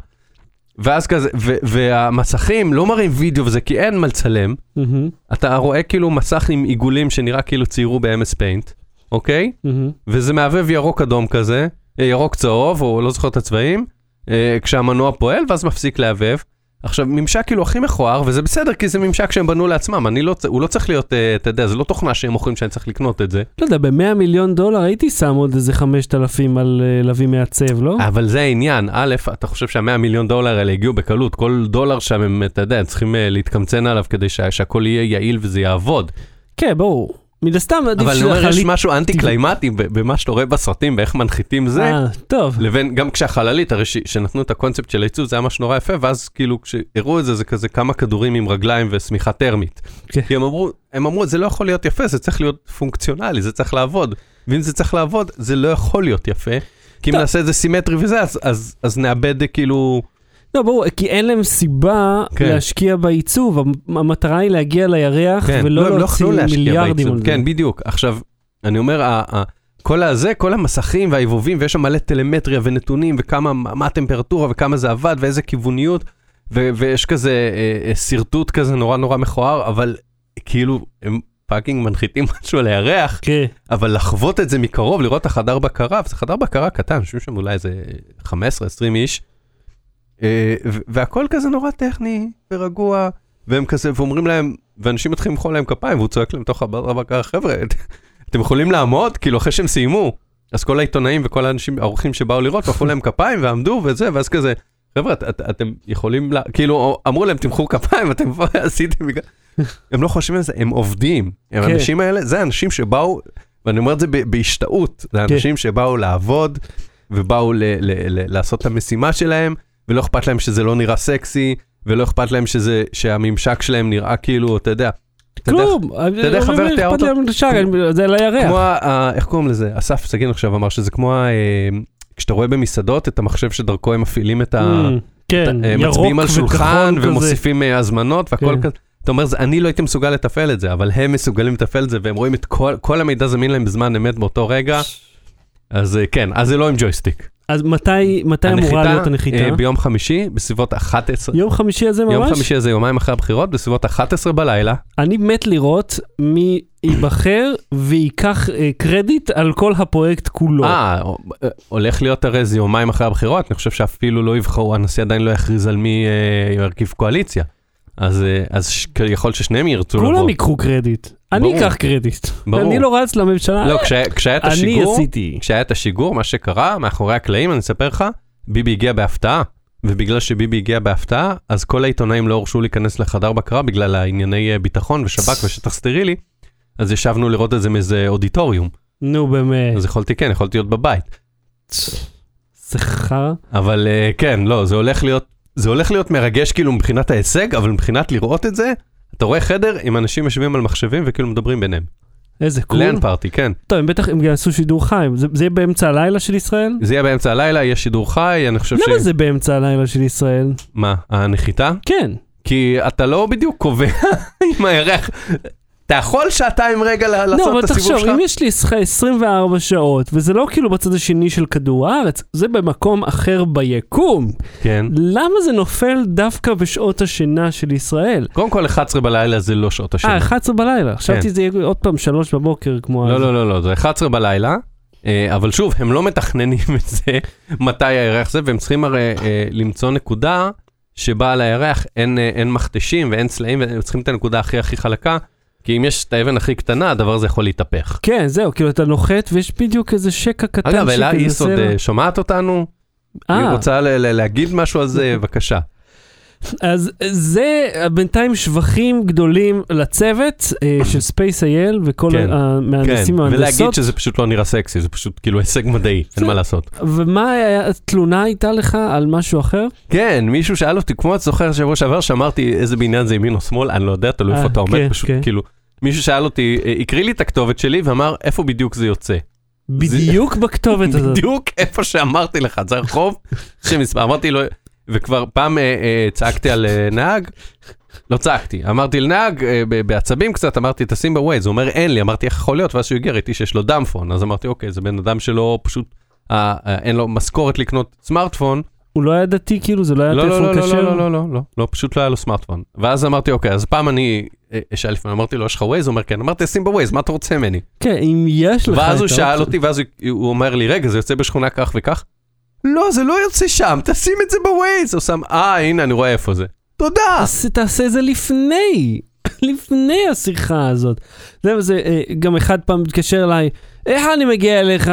ואז כזה, ו- והמסכים לא מראים וידאו וזה, כי אין מה לצלם. מהמם, אתה רואה כאילו מסך עם עיגולים שנראה כאילו ציירו ב-MS Paint, אוקיי? מהמם. וזה מהבהב ירוק אדום כזה, אה, ירוק צהוב, או לא זוכר את הצבעים, אה, כשהמנוע פועל, ואז מפסיק להבהב. עכשיו, ממשק כאילו הכי מכוער, וזה בסדר, כי זה ממשק שהם בנו לעצמם, אני לא, הוא לא צריך להיות, אה, אתה יודע, זה לא תוכנה שהם מוכרים שאני צריך לקנות את זה. לא יודע, ב-100 מיליון דולר הייתי שם עוד איזה 5,000 על אה, להביא מעצב, לא? אבל זה העניין, א', אתה חושב שהמאה מיליון דולר האלה הגיעו בקלות, כל דולר שם הם, אתה יודע, הם צריכים אה, להתקמצן עליו כדי שה, שהכל יהיה יעיל וזה יעבוד. כן, ברור. מן הסתם עדיף אבל אני אומר, יש משהו אנטי קליימטי במה שאתה רואה בסרטים, באיך מנחיתים זה. אה, טוב. לבין, גם כשהחללית, הרי שנתנו את הקונספט של הייצוא, זה היה משהו נורא יפה, ואז כאילו כשהראו את זה, זה כזה כמה כדורים עם רגליים ושמיכה טרמית. כן. כי הם אמרו, הם אמרו, זה לא יכול להיות יפה, זה צריך להיות פונקציונלי, זה צריך לעבוד. ואם זה צריך לעבוד, זה לא יכול להיות יפה. כי אם. נעשה את זה סימטרי וזה, אז, אז, אז נאבד כאילו... לא, ברור, כי אין להם סיבה כן. להשקיע בעיצוב, המ- המטרה היא להגיע לירח כן, ולא לא, לא להוציא יכלו להשקיע מיליארדים בעיצוב. על זה. כן, בדיוק. עכשיו, אני אומר, ה- ה- כל הזה, כל המסכים והעיבובים, ויש שם מלא טלמטריה ונתונים, וכמה, מה הטמפרטורה וכמה זה עבד, ואיזה כיווניות, ו- ויש כזה אה, אה, שרטוט כזה נורא נורא מכוער, אבל כאילו, הם פאקינג מנחיתים משהו על הירח, כן. אבל לחוות את זה מקרוב, לראות את החדר בקרה, וזה חדר בקרה קטן, יושבים שם אולי איזה 15-20 איש, והכל כזה נורא טכני ורגוע, והם כזה, ואומרים להם, ואנשים מתחילים למחוא להם כפיים, והוא צועק להם תוך בקרה, חבר'ה, את- אתם יכולים לעמוד? כאילו אחרי שהם סיימו, אז כל העיתונאים וכל האנשים, האורחים שבאו לראות, מחאו להם כפיים ועמדו וזה, ואז כזה, חבר'ה, את, את, אתם יכולים, לה... כאילו, אמרו להם, תמחאו כפיים, אתם כבר עשיתם, בגלל-" הם לא חושבים על זה, הם עובדים. הם כן. האנשים האלה, זה האנשים שבאו, ואני אומר את זה בהשתאות, זה כן. אנשים שבאו לעבוד, ובאו ל- ל- ל- לעשות את המשימה שלהם, ולא אכפת להם שזה לא נראה סקסי, ולא אכפת להם שזה, שהממשק שלהם נראה כאילו, אתה יודע, כלום. אתה יודע חבר תיאר אותו? זה על הירח. כמו, ה- ה- איך קוראים לזה? אסף סגין עכשיו אמר שזה כמו, אה, כשאתה רואה במסעדות את המחשב שדרכו הם מפעילים את ה... Mm, כן, אה, ירוק מצביעים על שולחן כזה. ומוסיפים אה, הזמנות והכל כן. כזה. אתה אומר, "זה- אני לא הייתי מסוגל לתפעל את זה, אבל הם מסוגלים לתפעל את זה, והם רואים את כל, כל המידע זמין להם בזמן אמת באותו רגע. אז אה, כן, אז זה לא עם ג'ויסטיק. אז מתי מתי אמורה להיות הנחיתה? אה, ביום חמישי, בסביבות 11. יום חמישי הזה ממש? יום חמישי הזה, יומיים אחרי הבחירות, בסביבות 11 בלילה. אני מת לראות מי ייבחר וייקח אה, קרדיט על כל הפרויקט כולו. אה, אה, הולך להיות הרי זה יומיים אחרי הבחירות, אני חושב שאפילו לא יבחרו, הנשיא עדיין לא יכריז על מי אה, ירכיב קואליציה. אז אה, אז ש- יכול ששניהם ירצו לבוא. כולם ייקחו קרדיט. אני ברור. אקח קרדיט. ברור. אני לא רץ לממשלה. לא, כשהיה- כשהיה את אני השיגור, עשיתי. כשהיה את השיגור, מה שקרה, מאחורי הקלעים, אני אספר לך, ביבי הגיע בהפתעה. ובגלל שביבי הגיע בהפתעה, אז כל העיתונאים לא הורשו להיכנס לחדר בקרה בגלל הענייני אה, ביטחון ושב"כ ושטח סטרילי. אז ישבנו לראות את זה מאיזה אודיטוריום. נו באמת. אז יכולתי, כן, יכולתי להיות בבית. זה חרא. אבל אה, כן, לא, זה הולך להיות, זה הולך להיות מרגש כאילו מבחינת ההישג, אבל מבחינת לראות את זה, אתה רואה חדר עם אנשים יושבים על מחשבים וכאילו מדברים ביניהם. איזה קול. לן פארטי, כן. טוב, הם בטח הם יעשו שידור חי. זה זה יהיה באמצע הלילה של ישראל? זה יהיה באמצע הלילה, יש שידור חי, אני חושב ש... למה זה באמצע הלילה של ישראל? מה, הנחיתה? כן. כי אתה לא בדיוק קובע עם הירח. אתה יכול שעתיים רגע לא, לעשות אבל את הסיבוב תחשוב, שלך? אם יש לי לך 24 שעות, וזה לא כאילו בצד השני של כדור הארץ, זה במקום אחר ביקום. כן. למה זה נופל דווקא בשעות השינה של ישראל? קודם כל 11 בלילה זה לא שעות השנה. אה, 11 בלילה. חשבתי זה יהיה עוד פעם 3 בבוקר כמו... לא, אז. לא, לא, לא, זה 11 בלילה. אה, אבל שוב, הם לא מתכננים את זה, מתי הירח זה, והם צריכים הרי אה, למצוא נקודה שבה על הירח אין, אה, אין מכתשים ואין צלעים, והם צריכים את הנקודה הכי הכי חלקה, כי אם יש את האבן הכי קטנה, הדבר הזה יכול להתהפך. כן, זהו, כאילו אתה נוחת ויש בדיוק איזה שקע קטן אגב, אלה איסוד סלע. אה, שומעת אותנו? היא אה, רוצה ל- ל- להגיד משהו על זה, בבקשה. אז זה בינתיים שבחים גדולים לצוות אה, של ספייס איי אל וכל כן, המהנדסים כן, ולהגיד והמהנדסות. שזה פשוט לא נראה סקסי, זה פשוט כאילו הישג מדעי, אין מה לעשות. ומה התלונה הייתה לך על משהו אחר? כן, מישהו שאל אותי, כמו את זוכר שבוע שעבר שאמרתי איזה בעניין זה ימין או שמאל, אני לא יודע, תלוי אה, איפה אתה עומד, כן, פשוט כן. כאילו, מישהו שאל אותי, אה, הקריא לי את הכתובת שלי? ואמר, איפה בדיוק זה יוצא? בדיוק בכתובת הזאת. בדיוק איפה שאמרתי לך, זה הרחוב שמספר, אמרתי לו, וכבר פעם אה, אה, צעקתי על אה, נהג, לא צעקתי, אמרתי לנהג אה, בעצבים קצת, אמרתי תשים בווייז, הוא אומר אין לי, אמרתי איך יכול להיות, ואז שהוא הגיע ראיתי שיש לו dumbphone, אז אמרתי אוקיי, זה בן אדם שלא פשוט, אה, אה, אין לו משכורת לקנות סמארטפון, הוא לא היה דתי כאילו? זה לא היה לא, לא, טלפון לא, לא, כשר? לא, לא, לא, לא, לא, פשוט לא היה לו סמארטפון. ואז אמרתי, אוקיי, אז פעם אני אה, אשאל לפעמים, אמרתי לו, יש לך ווייז? הוא אומר, כן. אמרתי, שים בווייז, מה אתה רוצה ממני? כן, אם יש לך... ואז הוא שאל אותי, ואז הוא- אומר לי, רגע, זה יוצא בשכונה כך וכך? לא, זה לא יוצא שם, תשים את זה בווייז. הוא שם, אה, הנה, אני רואה איפה זה. תודה. תעשה את זה לפני, לפני השיחה הזאת. זה, אה, גם אחד פעם מתקשר אליי, איך אני מגיע אליך?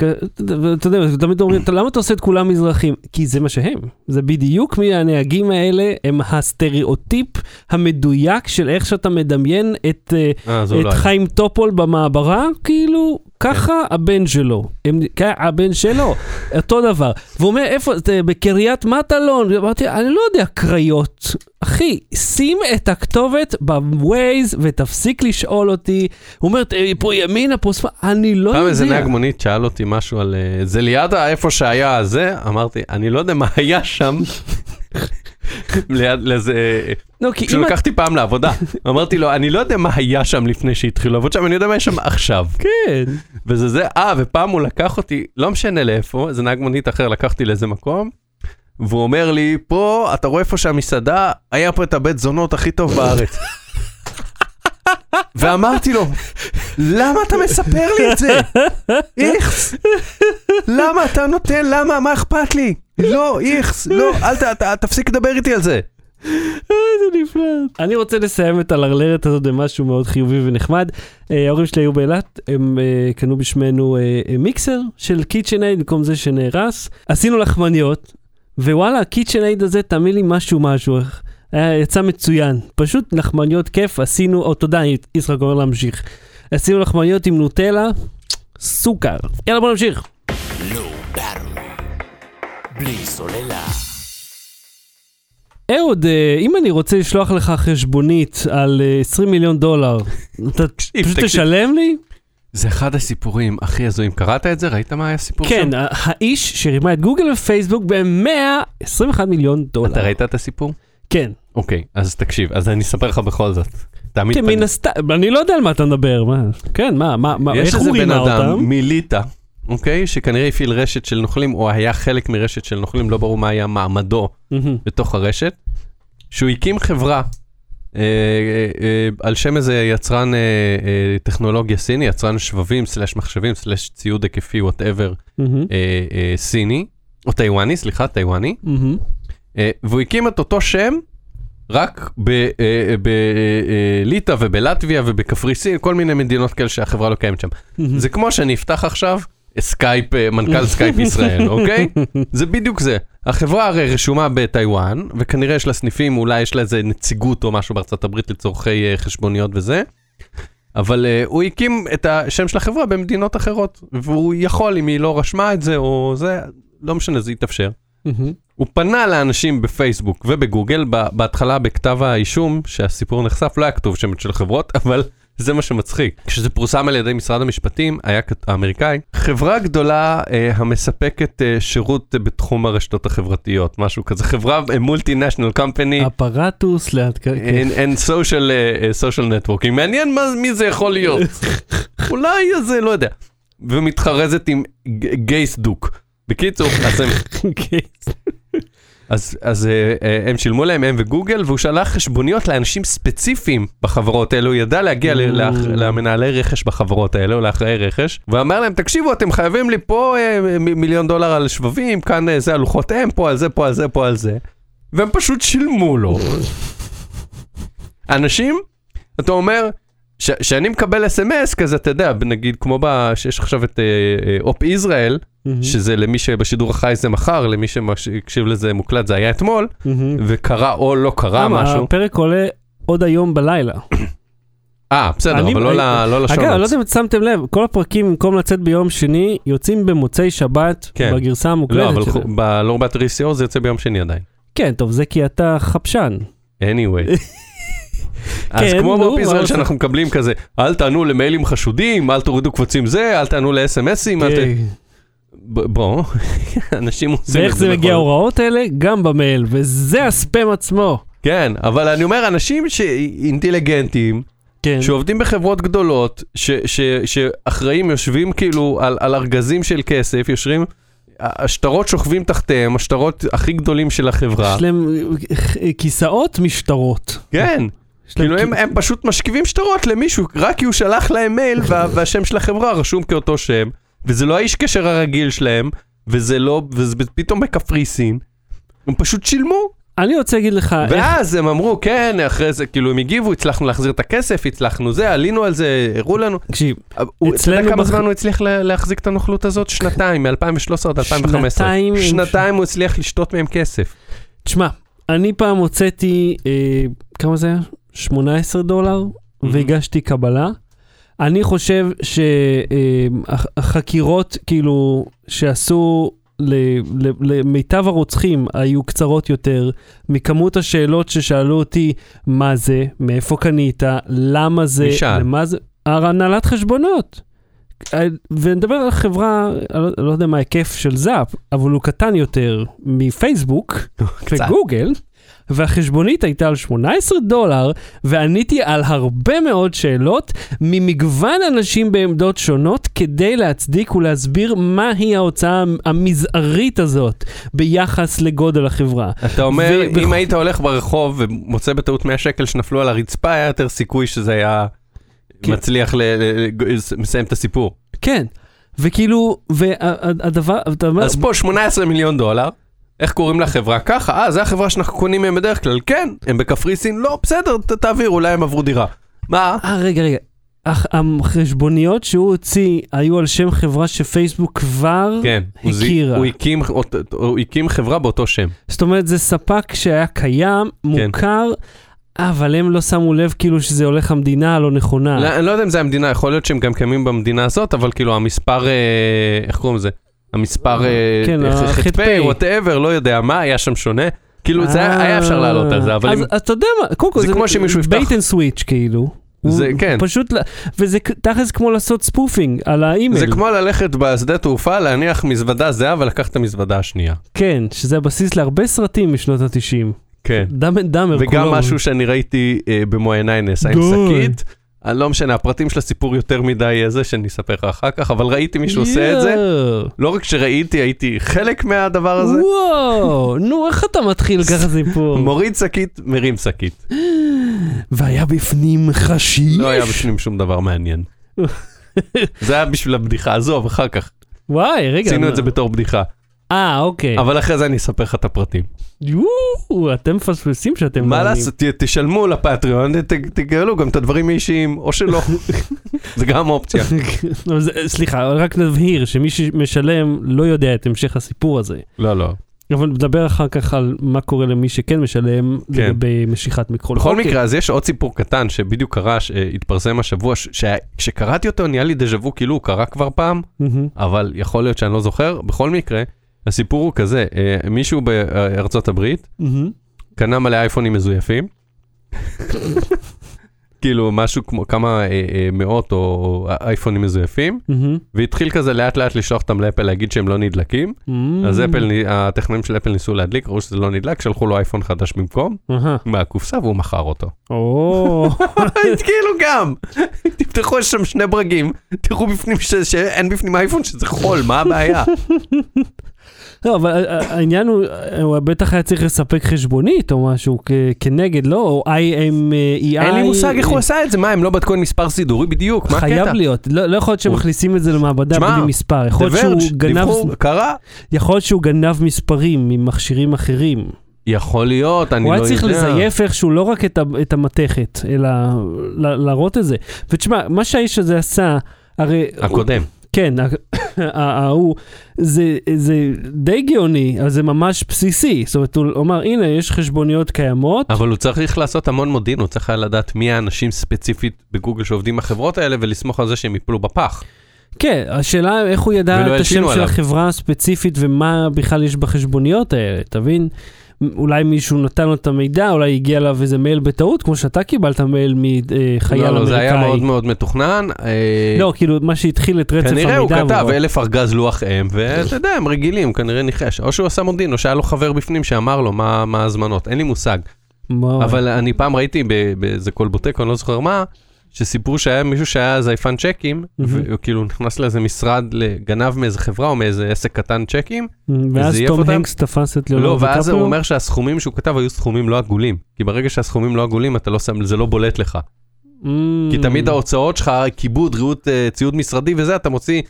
ואתה יודע, תמיד אומרים, "אתה- למה אתה עושה את כולם מזרחים? כי זה מה שהם. זה בדיוק מי הנהגים האלה, הם הסטריאוטיפ המדויק של איך שאתה מדמיין את, אה, אה, את. חיים טופול במעברה, כאילו, ככה הבן שלו. הם, כן, הבן שלו, אותו דבר. והוא אומר, איפה, בקריית מטלון? אמרתי, אני לא יודע, קריות. אחי, שים את הכתובת בווייז ותפסיק לשאול אותי. הוא אומר, "אה, פה ימינה, פה שמאלה, אני לא פעם יודע. איזה נהג מונית שאל אותי משהו על... אה, זה ליד איפה שהיה הזה? אמרתי, אני לא יודע מה היה שם. ליד לזה... לא, כי אם... כשלקחתי פעם לעבודה, אמרתי לו, אני לא יודע מה היה שם לפני שהתחילו לעבוד שם, אני יודע מה יש שם עכשיו. כן. וזה זה, אה, ופעם הוא לקח אותי, לא משנה לאיפה, איזה נהג מונית אחר לקח אותי לאיזה מקום, והוא אומר לי, פה, אתה רואה איפה שהמסעדה, היה פה את הבית זונות הכי טוב בארץ. ואמרתי לו, למה אתה מספר לי את זה? איכס, למה אתה נותן, למה, מה אכפת לי? לא, איכס, לא, אל ת, ת, תפסיק לדבר איתי על זה. זה נפלא. אני רוצה לסיים את הלרלרת הזאת במשהו מאוד חיובי ונחמד. אה, ההורים שלי היו באילת, הם אה, קנו בשבילנו אה, מיקסר של קיצ'נאייד במקום זה שנהרס. עשינו לחמניות, ווואלה, הקיצ'נאייד הזה, תאמין לי משהו משהו. יצא מצוין. פשוט לחמניות כיף, עשינו, או תודה, יצחק אומר להמשיך. עשינו לחמניות עם נוטלה, סוכר. יאללה בוא נמשיך. בלי סוללה. אהוד, אה, אם אני רוצה לשלוח לך חשבונית על אה, 20 מיליון דולר, אתה פשוט. תשלם לי? זה אחד הסיפורים הכי הזויים. קראת את זה? ראית מה היה הסיפור כן, שם? ה- האיש שרימה את גוגל ופייסבוק ב-121 מיליון דולר. אתה ראית את הסיפור? כן. אוקיי, אז תקשיב, אז אני אספר לך בכל זאת. תעמיד כן, פנים. מן הסתם, אני לא יודע על מה אתה מדבר, מה? כן, מה, מה, מה, יש איך איזה הוא בן רימה אדם אותם? מליטא, אוקיי? שכנראה הפעיל רשת של נוכלים, או היה חלק מרשת של נוכלים, לא ברור מה היה מעמדו. בתוך הרשת, שהוא הקים חברה אה, אה, אה, על שם איזה יצרן אה, אה, טכנולוגיה סיני, יצרן שבבים, slash מחשבים, slash ציוד היקפי, whatever. אה, סיני, או טיוואני, סליחה, טיוואני, והוא הקים את אותו שם רק בליטא ובלטביה ובקפריסין, כל מיני מדינות כאלה שהחברה לא קיימת שם. זה כמו שאני אפתח עכשיו סקייפ, אה, מנכ"ל סקייפ ישראל, אוקיי? זה בדיוק זה. החברה הרי רשומה בטיוואן, וכנראה יש לה סניפים, אולי יש לה איזה נציגות או משהו בארצות הברית לצורכי אה, חשבוניות וזה. אבל uh, הוא הקים את השם של החברה במדינות אחרות, והוא יכול, אם היא לא רשמה את זה או זה, לא משנה, זה יתאפשר. הוא פנה לאנשים בפייסבוק ובגוגל, בהתחלה בכתב האישום, שהסיפור נחשף, לא היה כתוב שם של חברות, אבל זה מה שמצחיק. כשזה פורסם על ידי משרד המשפטים, היה האמריקאי, חברה גדולה אה, המספקת אה, שירות אה, בתחום הרשתות החברתיות, משהו כזה, חברה מולטי-נשיונל קמפני. אפרטוס לאט כן. אין סושיאל סושיאל נטוורקינג, מעניין מה, מי זה יכול להיות. אולי זה, לא יודע. ומתחרזת עם גייס דוק. בקיצור, אז הם אוקיי. אז, אז אה, אה, הם שילמו להם, הם וגוגל, והוא שלח חשבוניות לאנשים ספציפיים בחברות האלו, הוא ידע להגיע ל- Mm. לאח- למנהלי רכש בחברות האלה, או לאחראי רכש, ואמר להם, תקשיבו, אתם חייבים לי פה אה, מ- מיליון דולר על שבבים, כאן אה, זה הלוחות אם, פה על זה, פה על זה, פה על זה, והם פשוט שילמו לו. אנשים, אתה אומר, ש- שאני מקבל אס.אם.אס כזה, אתה יודע, נגיד כמו ב... שיש עכשיו את אה, אה, אופ ישראל, מהמם. שזה למי שבשידור החי זה מחר, למי שהקשיב לזה מוקלט זה היה אתמול, מהמם. וקרה או לא קרה למה? משהו. הפרק עולה עוד היום בלילה. אה, בסדר, אני- אבל לא ל- לא אגב, אני לא. יודע אם שמתם לב, כל הפרקים במקום לצאת ביום שני, יוצאים במוצאי שבת, כן. בגרסה לא, המוקלטת אבל שלהם. בלור באטרי סיור זה יוצא ביום שני עדיין. כן, טוב, זה כי אתה חפשן. anyway. אז כן, כמו מה ישראל? שאנחנו מקבלים כזה, אל תענו למיילים חשודים, אל תורידו קבצים זה, אל תענו ל-SMSים, אל ת... כן. ב- בוא, אנשים עושים את זה. ואיך זה מגיע ההוראות האלה? גם במייל, וזה הספאם עצמו. כן, אבל אני אומר, אנשים שאינטליגנטים, כן. שעובדים בחברות גדולות, ש, ש, שאחראים, יושבים כאילו על, על ארגזים של כסף, יושבים, השטרות שוכבים תחתיהם, השטרות הכי גדולים של החברה. יש להם אה, כיסאות משטרות. כן, כאילו הם, הם פשוט משכיבים שטרות למישהו, רק כי הוא שלח להם מייל וה, והשם של החברה רשום כאותו שם, וזה לא האיש קשר הרגיל שלהם, וזה לא, וזה פתאום בקפריסין. הם פשוט שילמו, אני רוצה להגיד לך, איך- ואז הם אמרו, כן, אחרי זה, כאילו הם הגיבו, הצלחנו להחזיר את הכסף, הצלחנו זה, עלינו על זה, הראו לנו. תקשיב, הוא- אתה יודע אצלנו כמה בח- זמן הוא הצליח לה- להחזיק את הנוכלות הזאת? שנתיים, מ-2013 עד 2015. שנתיים שנתיים הוא הצליח לשתות מהם כסף. תשמע, אני פעם הוצאתי, אה, כמה זה היה? 18 דולר, והגשתי קבלה. אני חושב שהחקירות, כאילו, שעשו למיטב הרוצחים היו קצרות יותר מכמות השאלות ששאלו אותי, מה זה, מאיפה קנית, למה זה, מי שאל? למה זה, הנהלת חשבונות. אה, ונדבר על חברה, אני לא- יודע מה ההיקף של זאפ, אבל הוא קטן יותר מפייסבוק. וגוגל, והחשבונית הייתה על 18 דולר, ועניתי על הרבה מאוד שאלות ממגוון אנשים בעמדות שונות, כדי להצדיק ולהסביר מהי ההוצאה המזערית הזאת ביחס לגודל החברה. אתה אומר, ו- אם היית הולך ברחוב ומוצא בטעות 100 שקל שנפלו על הרצפה, היה יותר סיכוי שזה היה כן. מצליח ל- ל- ל- מסיים את הסיפור. כן, וכאילו, והדבר, אתה אומר, אז פה 18 מיליון דולר, איך קוראים לחברה? ככה, אה, זה החברה שאנחנו קונים מהם בדרך כלל. כן, הם בקפריסין? לא, בסדר, ת- תעביר, אולי הם עברו דירה. מה? אה, רגע, רגע. אך החשבוניות שהוא הוציא היו על שם חברה שפייסבוק כבר כן, הוא זי- הכירה. הוא הקים, הוא הקים חברה באותו שם. זאת אומרת, זה ספק שהיה קיים, כן. מוכר, אבל הם לא שמו לב כאילו שזה הולך המדינה הלא נכונה. לא, אני לא יודע אם זה המדינה, יכול להיות שהם גם קיימים במדינה הזאת, אבל כאילו המספר, אה, איך קוראים לזה? המספר כן, ח"פ, ה-ח"פ. Whatever, לא יודע מה, היה שם שונה. כאילו, זה היה אפשר לעלות על זה, אבל אז אתה יודע מה, קודם כל זה כמו שמישהו יפתח- bait and switch כאילו. זה- כן. פשוט, וזה תכלס כמו לעשות spoofing על האימייל. זה כמו ללכת בשדה תעופה, להניח מזוודה זהה ולקחת את המזוודה השנייה. כן, שזה הבסיס להרבה סרטים משנות ה-90. כן. דאם אנד דאמר וגם משהו שאני ראיתי אה, במו עיניי נעשה עם. שקית. אני לא משנה, הפרטים של הסיפור יותר מדי אה, זה שאני אספר לך אחר כך, אבל ראיתי מישהו עושה את זה. לא רק שראיתי, הייתי חלק מהדבר הזה. וואו, נו, איך אתה מתחיל ככה סיפור? מוריד שקית, מרים שקית. והיה בפנים חשיש. לא היה בפנים שום דבר מעניין. זה היה בשביל הבדיחה, עזוב, אחר כך. וואי, רגע. עשינו מה- את זה בתור בדיחה. אה, אוקיי. אבל אחרי זה אני אספר לך את הפרטים. יואו, אתם מפספסים שאתם... מה. לעשות, ת- תשלמו לפטריון, ת- תגלו גם את הדברים האישיים, או שלא. זה גם אופציה. זה- סליחה, רק נבהיר שמי שמשלם לא יודע את המשך הסיפור הזה. לא, לא. אבל נדבר אחר כך על מה קורה למי שכן משלם כן. לגבי משיכת מיקרון. בכל אוקיי. מקרה, אז יש עוד סיפור קטן שבדיוק קרה, שהתפרסם השבוע, ש- שכשקראתי אותו נהיה לי דז'ה וו כאילו הוא קרה כבר פעם, מהמם. אבל יכול להיות שאני לא זוכר. בכל מקרה, הסיפור הוא כזה, אה, מישהו בארצות הברית. קנה מלא אייפונים מזויפים. כאילו משהו כמו כמה אה, אה, מאות או אייפונים מזויפים, מהמם. והתחיל כזה לאט לאט לשלוח אותם לאפל להגיד שהם לא נדלקים. אז אפל, הטכנאים של אפל ניסו להדליק, ראו שזה לא נדלק, שלחו לו אייפון חדש במקום, אהה. מהקופסה והוא מכר אותו. או, כאילו גם, תפתחו יש שם שני ברגים, תראו בפנים ש- שאין בפנים אייפון שזה חול, מה הבעיה? לא, אבל ה- ה- העניין הוא, הוא בטח היה צריך לספק חשבונית או משהו כנגד, לא? או IMEI. אין לי מושג איך הוא עשה את זה, מה הם לא בדקו עם מספר סידורי בדיוק, מה הקטע? חייב להיות, לא לא יכול להיות הוא- שמכניסים את זה למעבדה בלי מספר, יכול להיות שהוא גנב, קרה? יכול להיות שהוא גנב מספרים ממכשירים אחרים. יכול להיות, אני לא הוא יודע. היה צריך לזייף איכשהו לא רק את את המתכת, אלא להראות את זה. ותשמע, מה שהאיש הזה עשה, הרי... הקודם. כן, ההוא, זה, זה די גאוני, אבל זה ממש בסיסי. זאת אומרת, הוא אמר, הנה, יש חשבוניות קיימות. אבל הוא צריך לעשות המון מודיעין, הוא צריך היה לדעת מי האנשים ספציפית בגוגל שעובדים עם החברות האלה ולסמוך על זה שהם יפלו בפח. כן, השאלה איך הוא ידע את השם הלשינו של עליו. החברה הספציפית ומה בכלל יש בחשבוניות האלה, תבין? אולי מישהו נתן לו את המידע, אולי הגיע אליו איזה מייל בטעות, כמו שאתה קיבלת מייל מחייל לא, אמריקאי. לא, זה היה מאוד מאוד מתוכנן. אה, לא, כאילו, מה שהתחיל את רצף המידע. כנראה הוא כתב עבורו. אלף ארגז לוח אם, ואתה יודע, הם רגילים, כנראה ניחש. או שהוא עשה מודיעין, או שהיה לו חבר בפנים שאמר לו מה מה ההזמנות, אין לי מושג. וואי. אבל אני פעם ראיתי באיזה קולבוטק, אני לא זוכר מה, שסיפרו שהיה מישהו שהיה זייפן צ'קים, מהמם. והוא כאילו נכנס לאיזה משרד, גנב מאיזה חברה או מאיזה עסק קטן צ'קים, ואז תום אותם? הנקס תפס את לא, ליאונרד ואז הוא? אומר שהסכומים שהוא כתב היו סכומים לא עגולים. כי ברגע שהסכומים לא עגולים, אתה לא שם, זה לא בולט לך. Mm. כי תמיד ההוצאות שלך, כיבוד, ריהוט, אה, ציוד משרדי וזה, אתה מוציא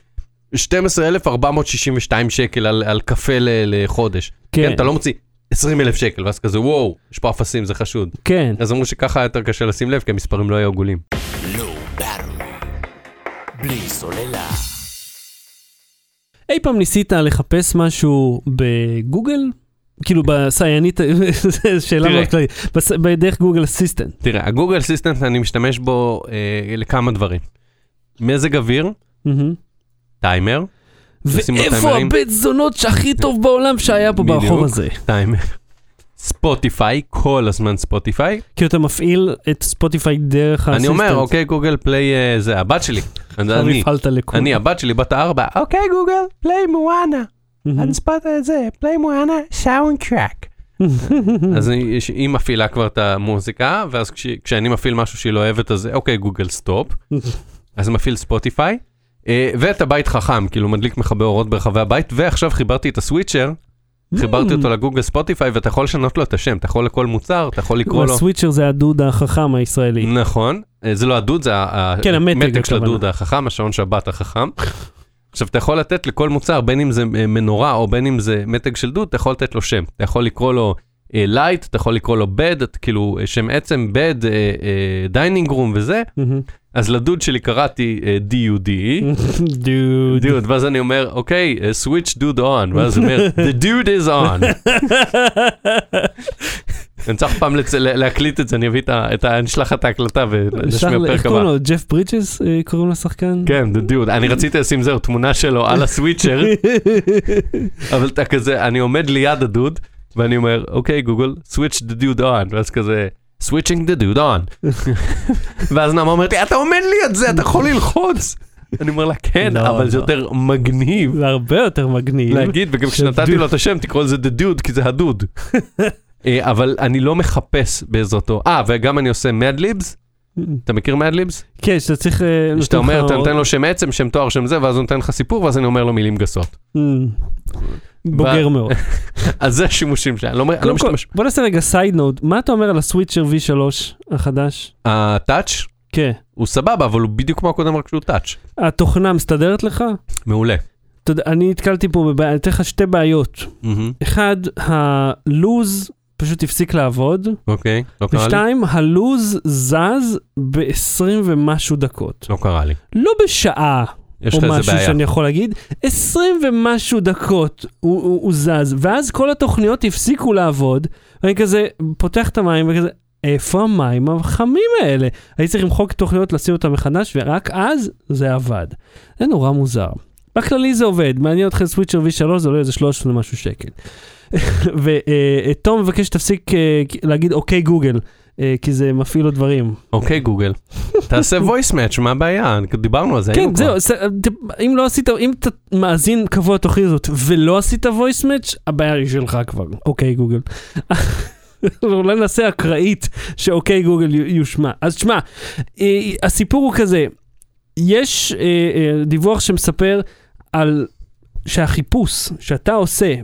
12,462 שקל על, על קפה ל, לחודש. כן. כן, אתה לא מוציא 20,000 שקל, ואז כזה, וואו, יש פה אפסים, זה חשוד. כן. אז אמרו שככה יותר קשה לשים לב, כי המספרים לא היו עגולים. בלי סוללה. אי פעם ניסית לחפש משהו בגוגל? כאילו בסיינית, זו שאלה. מאוד כללית, בדרך Google Assistant. תראה, ה Google Assistant, אני משתמש בו אה, לכמה דברים. מזג אוויר, טיימר, ואיפה. הבית זונות שהכי טוב בעולם שהיה פה. ברחוב הזה? טיימר. ספוטיפיי, כל הזמן ספוטיפיי. כאילו אתה מפעיל את ספוטיפיי דרך ה Assistant. אני אומר, אוקיי, Google play, אה, זה הבת שלי. אני, אני, הבת שלי בת הארבע, okay, Google, play Moana. אני ספוט את זה, play Moana, soundtrack. אז היא מפעילה כבר את המוזיקה, ואז כש- כשאני מפעיל משהו שהיא לא אוהבת, אז okay, Google stop. אז מפעיל ספוטיפיי, אה, ואת הבית חכם, כאילו מדליק מכבה אורות ברחבי הבית, ועכשיו חיברתי את הסוויצ'ר, חיברתי אותו לגוגל ספוטיפיי, ואתה יכול לשנות לו את השם, אתה יכול לכל מוצר, אתה יכול לקרוא לו... הסוויצ'ר זה הדוד החכם הישראלי. נכון, אה, זה לא הדוד, זה כן, המתג, של. הדוד החכם, השעון שבת החכם. עכשיו, אתה יכול לתת לכל מוצר, בין אם זה אה, מנורה או בין אם זה מתג של דוד, אתה יכול לתת לו שם. אתה יכול לקרוא לו light, אתה יכול לקרוא לו bed, כאילו אה, שם עצם, bed, dining room וזה. אז לדוד שלי קראתי אה, DUD, דוד. דוד, ואז אני אומר, אוקיי, אה, switch dude on, ואז הוא אומר, the dude is on. אני צריך פעם להקליט את זה, אני אביא את ה... אני אשלח את ההקלטה ונשמיע איך פרק קוראים הבא. לו? ג'ף ברידג'ס אה, קוראים לשחקן? כן, the dude. אני רציתי לשים זהו, תמונה שלו על הסוויצ'ר, אבל אתה כזה, אני עומד ליד הדוד, ואני אומר, אוקיי, גוגל, switch the dude on, ואז כזה, switching the dude on. ואז נעמה אומרת לי, אתה עומד ליד זה, אתה יכול ללחוץ. אני אומר לה, כן, לא, אבל זה לא. יותר מגניב. זה הרבה יותר מגניב. להגיד, וגם כשנתתי לו את השם, תקרא לזה the dude, כי זה הדוד. אה, אבל אני לא מחפש בעזרתו. אה, וגם אני עושה מדליבס, אתה מכיר מדליבס? כן, שאתה צריך... אה, שאתה אומר, אתה נותן לו שם עצם, שם תואר, שם זה, ואז הוא נותן לך סיפור, ואז אני אומר לו מילים גסות. Mm. בוגר מאוד. אז זה השימושים שלי, אני לא לא משתמש. בוא נעשה רגע סייד נוט, מה אתה אומר על הסוויצ'ר V3 החדש? הטאץ' כן. הוא סבבה, אבל הוא בדיוק כמו הקודם, רק שהוא טאץ'. התוכנה מסתדרת לך? מעולה. אני נתקלתי פה בבעיה, אני אתן לך שתי בעיות. אחד, הלוז פשוט הפסיק לעבוד, אוקיי, לא קרה לי. ושתיים, הלוז זז ב-20 ומשהו דקות. לא קרה לי. לא בשעה, יש או לך איזה משהו בעיה. שאני יכול להגיד, 20 ומשהו דקות הוא, הוא, הוא זז, ואז כל התוכניות הפסיקו לעבוד, ואני כזה פותח את המים וכזה, איפה המים החמים האלה? הייתי צריך למחוק תוכניות, לשים אותם מחדש, ורק אז זה עבד. זה נורא מוזר. בכללי זה עובד, מעניין אתכם סוויצ'ר V3, זה עולה איזה 300 ומשהו שקל. ותום מבקש שתפסיק אה, להגיד אוקיי גוגל, אה, כי זה מפעיל לו דברים. אוקיי, גוגל. תעשה voice match, מה הבעיה? דיברנו על זה, כן. זהו, זה- אם לא עשית, אם אתה מאזין קבוע לתוכנית הזאת ולא עשית voice match, הבעיה היא שלך כבר. אוקיי, גוגל. אולי נעשה אקראית שאוקיי גוגל יושמע. אז תשמע, אה, הסיפור הוא כזה, יש אה, אה, דיווח שמספר על שהחיפוש שאתה עושה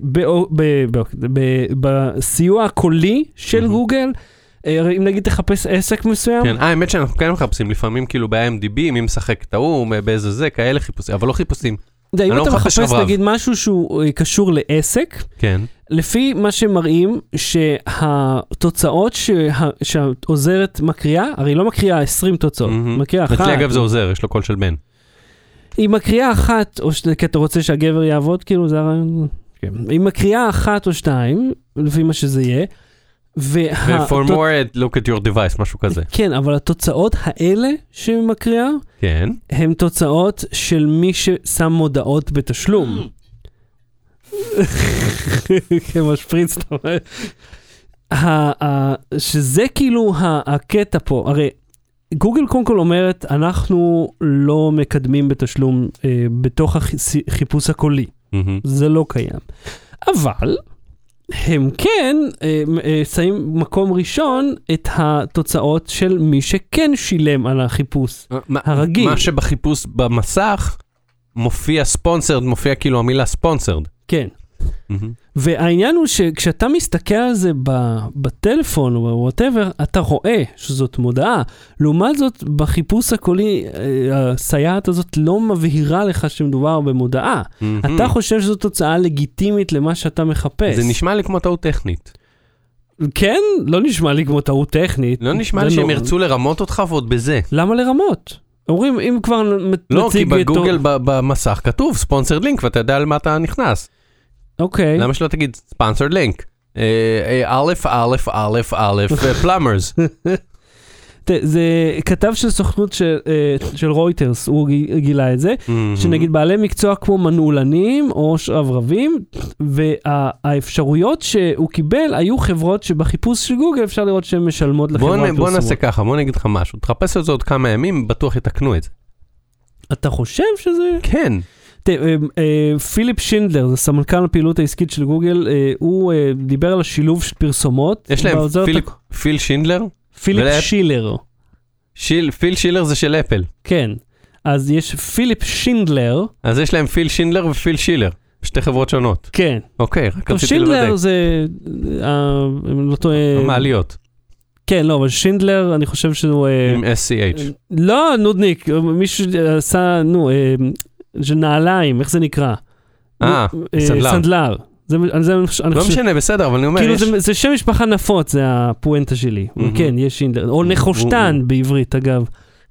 בסיוע הקולי של. גוגל, אה, אם נגיד תחפש עסק מסוים, כן, אה, האמת שאנחנו כן מחפשים, לפעמים כאילו ב-IMDb, מי משחק את ההוא, באיזה זה, כאלה חיפושים, אבל לא חיפושים. זה, אם לא אתה מחפש. נגיד משהו שהוא אה, קשור לעסק, כן. לפי מה שמראים שהתוצאות שה, שהעוזרת מקריאה, הרי היא לא מקריאה 20 תוצאות. היא מקריאה אחת, אצלי אגב זה עוזר, יש לו קול של בן. היא מקריאה אחת, או ש... כי אתה רוצה שהגבר יעבוד, כאילו זה הרעיון, כן. היא מקריאה אחת או שתיים, לפי מה שזה יהיה, וה... תוצ- more, look at your device, משהו כזה. כן, אבל התוצאות האלה שהיא מקריאה, כן. הן תוצאות של מי ששם מודעות בתשלום. כמו שפריץ, אתה אומר. ה- ה- שזה כאילו הקטע פה, הרי גוגל קודם כל אומרת, אנחנו לא מקדמים בתשלום אה, בתוך החיפוש הקולי, מהמם. זה לא קיים. אבל הם כן אה, אה, שמים מקום ראשון את התוצאות של מי שכן שילם על החיפוש. מה- הרגיל. מה שבחיפוש במסך מופיע ספונסרד, מופיע כאילו המילה ספונסרד. כן. והעניין הוא שכשאתה מסתכל על זה בטלפון או בוואטאבר, אתה רואה שזאת מודעה. לעומת זאת, בחיפוש הקולי, אה, הסייעת הזאת לא מבהירה לך שמדובר במודעה. אתה חושב שזו תוצאה לגיטימית למה שאתה מחפש. זה נשמע לי כמו טעות טכנית. כן, לא נשמע לי כמו טעות טכנית. לא נשמע לי שהם. ירצו לרמות אותך ועוד בזה. למה לרמות? אומרים, אם כבר לא, כי נציג... תור- בגוגל במסך כתוב ספונסרד לינק ואתה יודע על מה אתה נכנס. אוקיי. למה שלא תגיד ספונסרד לינק? א', א', א', א', פלאמרס. זה כתב של סוכנות של, אה, של רויטרס, הוא גילה את זה. שנגיד בעלי מקצוע כמו מנעולנים או שרברבים, והאפשרויות שהוא קיבל היו חברות שבחיפוש של גוגל אפשר לראות שהן משלמות בוא נ- בוא פרסומות. נעשה ככה, בוא נגיד לך משהו. תחפש את זה עוד כמה ימים, בטוח יתקנו את זה. אתה חושב שזה... כן. אה, אה, פיליפ שינדלר, זה סמנכ"ל הפעילות העסקית של גוגל, אה, הוא דיבר על השילוב של פרסומות. יש להם פיליפ- פיל שינדלר? פיליפ ולאפ- שילר, שיל- פיל שילר זה של אפל. כן. אז יש פיליפ שינדלר, אז יש להם פיל שינדלר ופיל שילר. שתי חברות שונות. כן. אוקיי, רק רציתי שינדלר לוודא. זה, אם לא טועה, המעליות. כן, לא, אבל שינדלר, אני חושב שהוא... עם SCH. לא, נודניק, מישהו עשה, נו, של נעליים, איך זה נקרא? אה, אה, סנדלר. סנדלר. זה, זה, לא חושב- משנה, בסדר, אבל אני אומר, כאילו יש... זה, זה שם משפחה נפוץ, זה הפואנטה שלי. מהמם. כן, יש שינדלר. או נחושתן בעברית, אגב.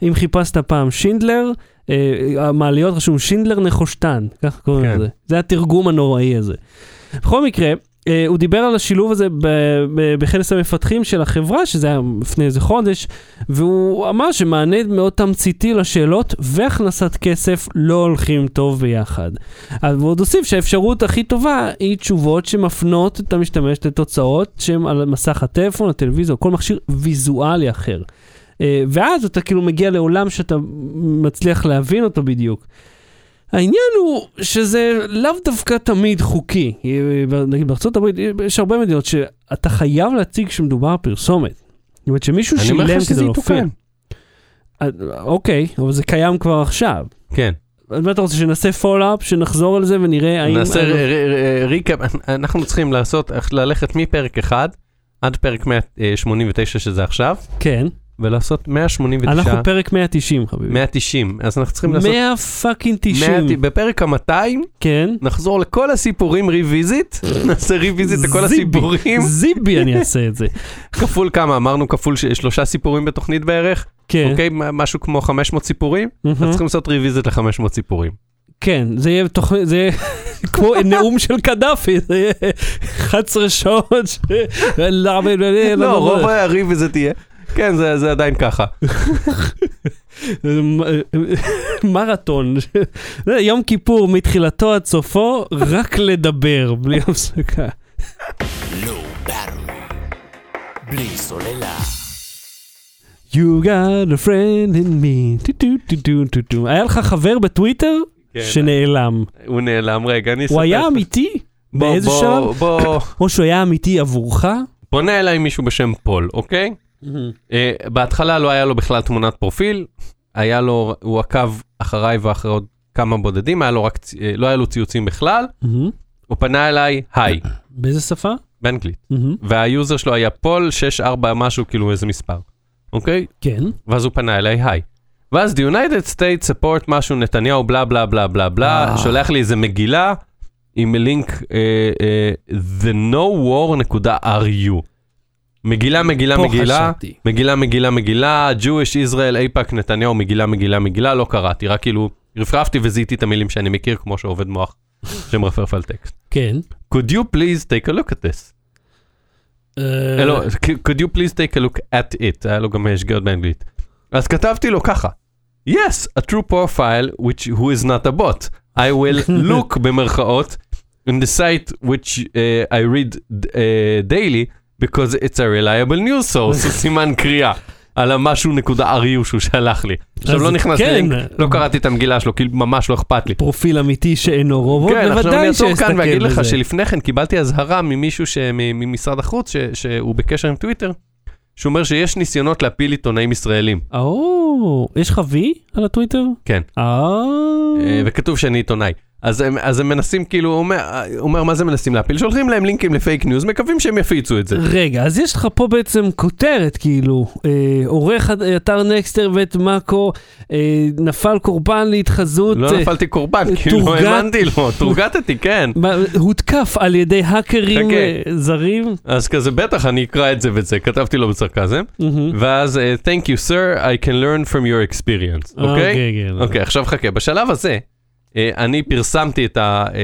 אם חיפשת פעם שינדלר, אה, המעליות רשום שינדלר נחושתן, ככה קוראים כן. לזה. זה התרגום הנוראי הזה. בכל מקרה, הוא דיבר על השילוב הזה בכנס המפתחים של החברה, שזה היה לפני איזה חודש, והוא אמר שמענה מאוד תמציתי לשאלות והכנסת כסף לא הולכים טוב ביחד. אז הוא עוד הוסיף שהאפשרות הכי טובה היא תשובות שמפנות את המשתמש לתוצאות שהן על מסך הטלפון, הטלוויזיה כל מכשיר ויזואלי אחר. אה, ואז אתה כאילו מגיע לעולם שאתה מצליח להבין אותו בדיוק. העניין הוא שזה לאו דווקא תמיד חוקי. אה, נגיד בארצות הברית יש הרבה מדינות שאתה חייב להציג כשמדובר פרסומת. זאת אומרת שמישהו שילם כדי להופיע. יתוקן. אה, אוקיי, אבל זה קיים כבר עכשיו. כן. אז מה אתה רוצה, שנעשה follow-up, שנחזור על זה ונראה האם... נעשה recap, אנחנו צריכים לעשות, ללכת מפרק 1 עד פרק 189 שזה עכשיו, כן, ולעשות 189, אנחנו פרק 190 חביבי. 190, אז אנחנו צריכים לעשות... 100 fucking 90, 100, בפרק ה-200 כן. נחזור לכל הסיפורים revisit, נעשה revisit לכל הסיפורים, זיבי אני אעשה את זה. כפול כמה, אמרנו כפול ש- שלושה סיפורים בתוכנית בערך, כן, אוקיי, משהו כמו 500 סיפורים. אז צריכים לעשות revisit ל-500 סיפורים. כן, זה יהיה תוכנית, זה יהיה כמו נאום של קדאפי, זה יהיה 11 שעות. ש- לא, רוב ה revisit יהיה, כן, זה זה עדיין ככה. מרתון, יום כיפור מתחילתו עד סופו, רק לדבר, בלי הפסקה. Low Battery. בלי סוללה. You got a friend in me. טו, טו, טו, טו, טו, טו. היה לך חבר בטוויטר כן. שנעלם. הוא נעלם, רגע, אני אספר. הוא היה. אמיתי? בוא, באיזה בוא, שלב? בוא, או שהוא היה אמיתי עבורך? פונה אליי מישהו בשם פול, אוקיי? אה, בהתחלה לא היה לו בכלל תמונת פרופיל, היה לו, הוא עקב אחריי ואחרי עוד כמה בודדים, היה לו רק, אה, לא היה לו ציוצים בכלל. הוא פנה אליי, היי, באיזה שפה? באנגלית. וה user שלו היה פול 64 משהו, כאילו איזה מספר, אוקיי? כן. ואז הוא פנה אליי, היי. ואז The United States support משהו, נתניהו בלה בלה בלה בלה בלה, אה. שולח לי איזה מגילה עם לינק אה, אה, thenowar.ru. מגילה, מגילה, מגילה, חשבתי. מגילה, מגילה, מגילה, Jewish, Israel, אייפאק, נתניהו, מגילה, מגילה, מגילה, לא קראתי, רק כאילו רפרפתי וזיהיתי את המילים שאני מכיר, כמו שעובד מוח שמרפרף על טקסט. כן. could you please take a look at this? אה, לא, could you please take a look at it? היה לו גם שגיאות באנגלית. אז כתבתי לו ככה, yes, a true profile which who is not a bot. I will look במרכאות in the site which uh, I read uh, daily because it's a reliable news source, סימן קריאה. על המשהו נקודה RU שהוא שלח לי. עכשיו לא נכנס כן. לינק, לא קראתי את המגילה שלו, כי ממש לא אכפת לי. פרופיל אמיתי שאינו רובוט, כן, עכשיו אני בוודאי אעצור שאסתכל כאן ואגיד לך בזה. שלפני כן קיבלתי אזהרה ממישהו ש- ממשרד החוץ, ש- שהוא בקשר עם טוויטר, שהוא אומר שיש ניסיונות להפיל עיתונאים ישראלים. או, יש לך וי על הטוויטר? כן. אה... אה, וכתוב שאני עיתונאי. אז הם, אז הם מנסים, כאילו, הוא אומר, הוא אומר, מה זה מנסים להפיל? שולחים להם לינקים לפייק ניוז, מקווים שהם יפיצו את זה. רגע, אז יש לך פה בעצם כותרת, כאילו, אה, עורך אתר נקסטר ואת מאקו אה, נפל קורבן להתחזות, לא אה, נפלתי קורבן, כאילו, לא תורגת. האמנתי לו, תורגטתי, כן. הותקף על ידי האקרים. אה, זרים. אז כזה, בטח אני אקרא את זה ואת זה, כתבתי לו בסרקזם. מהמם. ואז, אה, Thank you sir, I can learn from your experience, אוקיי? כן. אוקיי, עכשיו חכה, בשלב הזה, אה, אני פרסמתי את, ה, אה, אה,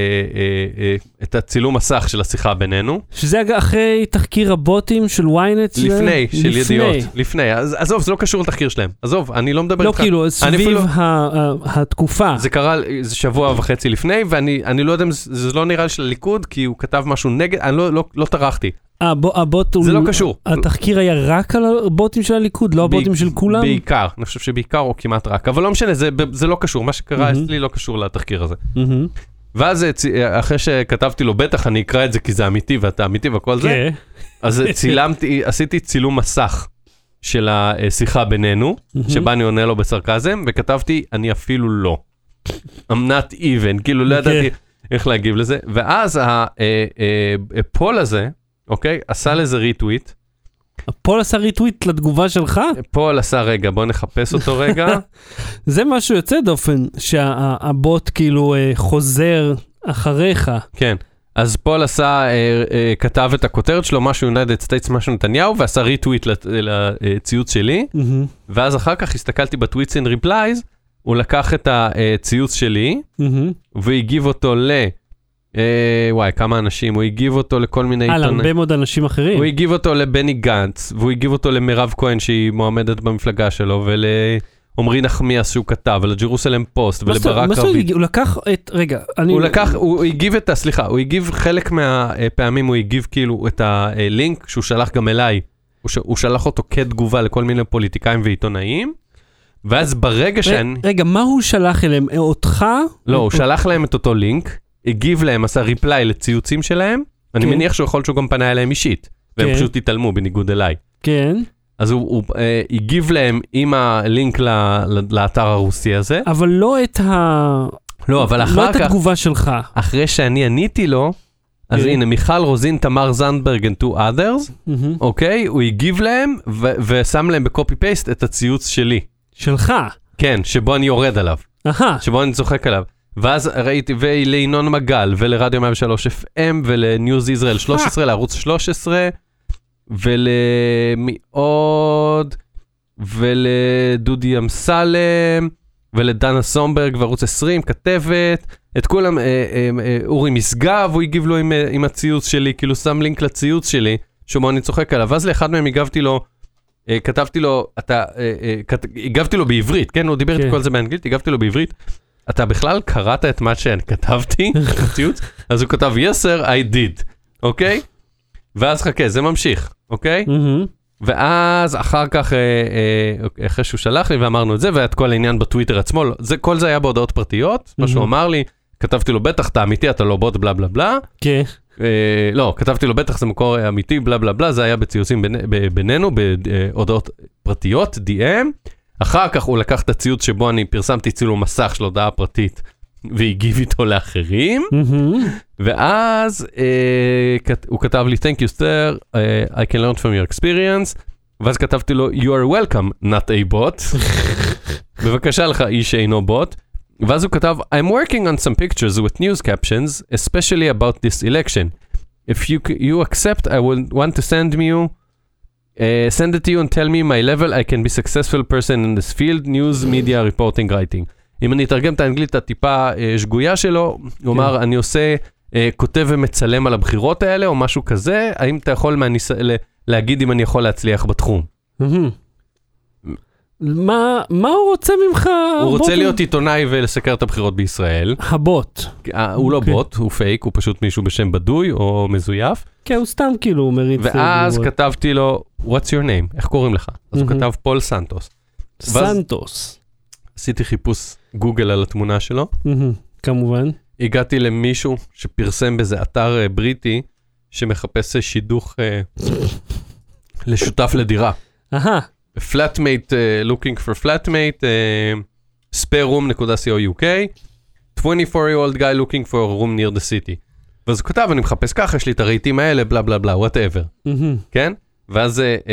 אה, את הצילום מסך של השיחה בינינו, שזה אחרי תחקיר הבוטים של ynet? לפני, של לפני. ידיעות, לפני, אז עזוב, זה לא קשור לתחקיר שלהם, עזוב, אני לא מדבר לא, איתך, כאילו, אני סביב אפילו- ה- ה- התקופה. זה קרה זה שבוע וחצי לפני, ואני אני לא יודע אם זה, זה לא נראה לי של הליכוד, כי הוא כתב משהו נגד, אני לא, לא, לא טרחתי, הבוט הוא... זה לא קשור. התחקיר היה רק על הבוטים של הליכוד, לא הבוטים של כולם? בעיקר, אני חושב שבעיקר או כמעט רק, אבל לא משנה, זה, זה לא קשור, מה שקרה. אצלי לא קשור לתחקיר הזה. ואז אה, אה, אחרי שכתבתי לו, בטח אני אקרא את זה כי זה אמיתי ואתה אמיתי וכל זה, כן. אז צילמתי, עשיתי צילום מסך של השיחה בינינו. שבה אני עונה לו בסרקזם, וכתבתי, אני אפילו לא. I'm not even, כאילו לא כן. ידעתי איך להגיב לזה, ואז הפול הזה, אוקיי, עשה לזה ריטוויט, פול עשה ריטוויט לתגובה שלך? פול עשה רגע, בוא נחפש אותו רגע. זה משהו יוצא דופן, שהבוט כאילו אה, חוזר אחריך. כן. אז פול עשה, אה, אה, כתב את הכותרת שלו, משהו United States, משהו נתניהו, ועשה ריטוויט לציוץ שלי, מהמם, ואז אחר כך הסתכלתי ב Tweets and replies, הוא לקח את הציוץ שלי, מהמם. והגיב אותו ל... אה, וואי, כמה אנשים, הוא הגיב אותו לכל מיני על עיתונאים. הרבה מאוד אנשים אחרים. הוא הגיב אותו לבני גנץ, והוא הגיב אותו למירב כהן שהיא מועמדת במפלגה שלו, ולעמרי נחמיאס שהוא כתב, ולג'רוסלם פוסט, ולברק רביד. הוא לקח את, רגע, אני... הוא לקח, הוא הגיב את ה... סליחה, הוא הגיב חלק מהפעמים, הוא הגיב כאילו את הלינק שהוא שלח גם אליי. הוא, ש, הוא שלח אותו כתגובה לכל מיני פוליטיקאים ועיתונאים, ואז ברגע שאני... רגע, מה הוא שלח אליהם? אה, אותך? לא, הוא שלח להם את אותו לינק, הגיב להם, עשה ריפליי לציוצים שלהם, אני כן. מניח שיכול להיות שהוא גם פנה אליהם אישית, והם כן. פשוט התעלמו בניגוד אליי. כן, אז הוא, הוא אה, הגיב להם עם הלינק ל, ל, לאתר הרוסי הזה. אבל לא את ה... לא, אבל לא אחר את כך, התגובה שלך. אחרי שאני עניתי לו, אז כן. הנה, מיכל רוזין, תמר זנדברג and two others. אוקיי? הוא הגיב להם ו- ושם להם בקופי פייסט את הציוץ שלי. שלך. כן, שבו אני יורד עליו, אהה, שבו אני צוחק עליו. ואז ראיתי, ולינון מגל, ולרדיו 103 FM, ולניוז ישראל 13, לערוץ 13, ולמי עוד? ולדודי אמסלם, ולדנה סומברג וערוץ 20, כתבת, את כולם, אה, אה, אה, אורי משגב, הוא הגיב לו עם, אה, עם הציוץ שלי, כאילו שם לינק לציוץ שלי, שבו אני צוחק עליו. ואז לאחד מהם הגבתי לו, אה, כתבתי לו, אתה, אה, אה, כת, הגבתי לו בעברית, כן? הוא דיבר כן. את כל זה באנגלית, הגבתי לו בעברית. אתה בכלל קראת את מה שאני כתבתי בציוץ? אז הוא כתב, yes sir, I did, אוקיי? ואז חכה, זה ממשיך, אוקיי? מהמם. ואז אחר כך, אה, אה, אחרי שהוא שלח לי ואמרנו את זה, ואת כל העניין בטוויטר עצמו, זה, כל זה היה בהודעות פרטיות, מה שהוא. אמר לי, כתבתי לו, בטח אתה אמיתי, אתה לא בוט, בלה בלה בלה. כן. אה, לא, כתבתי לו, בטח זה מקור אמיתי, בלה בלה בלה, זה היה בציוצים בין, בינינו, בהודעות פרטיות, DM. אחר כך הוא לקח את הציוץ שבו אני פרסמתי צילום מסך של הודעה פרטית, והגיב איתו לאחרים. ואז אה, כת, הוא כתב לי, Thank you sir, uh, I can learn from your experience, ואז כתבתי לו, You are welcome, not a bot. בבקשה לך, איש שאינו בוט. ואז הוא כתב, I'm working on some pictures with news captions, especially about this election. If you, you accept, I will want to send me you, uh, send it to you and tell me my level, I can be successful person in this field, news, media, reporting, writing. אם אני אתרגם את האנגלית הטיפה אה, שגויה שלו, הוא אמר, אני עושה, אה, כותב ומצלם על הבחירות האלה, או משהו כזה, האם אתה יכול מהניס... להגיד אם אני יכול להצליח בתחום? מהמם. מה מה הוא רוצה ממך? הוא רוצה הבוט? להיות עיתונאי ולסקר את הבחירות בישראל. הבוט. אה, הוא לא אוקיי. בוט, הוא פייק, הוא פשוט מישהו בשם בדוי או מזויף. כן, הוא סתם כאילו מריץ... ואז כתבתי לו, What's your name? איך קוראים לך? אז הוא. כתב פול סנטוס. סנטוס. עשיתי חיפוש גוגל על התמונה שלו. מהמם. כמובן. הגעתי למישהו שפרסם באיזה אתר אה, בריטי שמחפש אה, שידוך אה, לשותף לדירה. אהה. flatmate, uh, looking for flatmate, uh, spareroom.co.uk, 24 year old guy looking for a room near the city. ואז הוא כתב, אני מחפש ככה, יש לי את הרהיטים האלה, בלה בלה בלה, whatever, מהמם. כן? ואז uh, uh,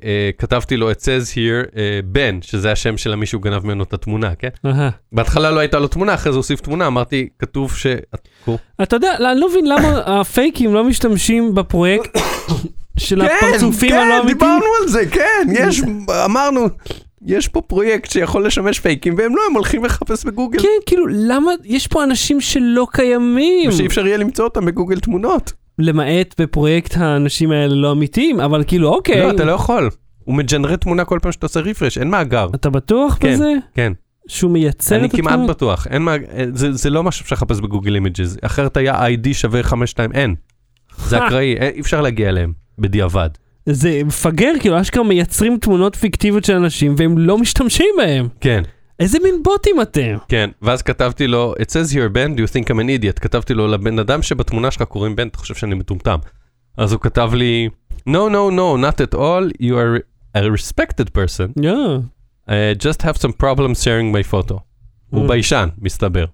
uh, כתבתי לו, it says here, uh, בן, שזה השם של המישהו גנב ממנו את התמונה, כן? אהה. בהתחלה לא הייתה לו תמונה, אחרי זה הוסיף תמונה, אמרתי, כתוב ש... אתה יודע, אני לא מבין למה הפייקים לא משתמשים בפרויקט של הפרצופים הלא אמיתיים. כן, על זה, כן, יש, אמרנו, יש פה פרויקט שיכול לשמש פייקים, והם לא, הם הולכים לחפש בגוגל. כן, כאילו, למה יש פה אנשים שלא קיימים? ושאי אפשר יהיה למצוא אותם בגוגל תמונות. למעט בפרויקט האנשים האלה לא אמיתיים, אבל כאילו, אוקיי. לא, אתה לא יכול. הוא מג'נרט תמונה כל פעם שאתה עושה refresh, אין מאגר. אתה בטוח כן, בזה? כן. שהוא מייצר אני את כמעט התמונה? בטוח. אין מאגר, זה, זה לא משהו שאפשר לחפש בגוגל אימג'ז. אחרת היה ID שווה 52, אין. זה אה. אקראי, אין- אי אפשר להגיע אליהם בדיעבד. זה מפגר, כאילו, אשכרה מייצרים תמונות פיקטיביות של אנשים והם לא משתמשים בהם. כן, איזה מין בוטים אתם? כן. ואז כתבתי לו, it says here Ben, do you think I'm an idiot? כתבתי לו, לבן אדם שבתמונה שלך קוראים בן, אתה חושב שאני מטומטם. אז הוא כתב לי, no, no, no, not at all, you are a respected person. יואו. Uh, just have some problems sharing my photo. הוא Mm. ביישן, מסתבר.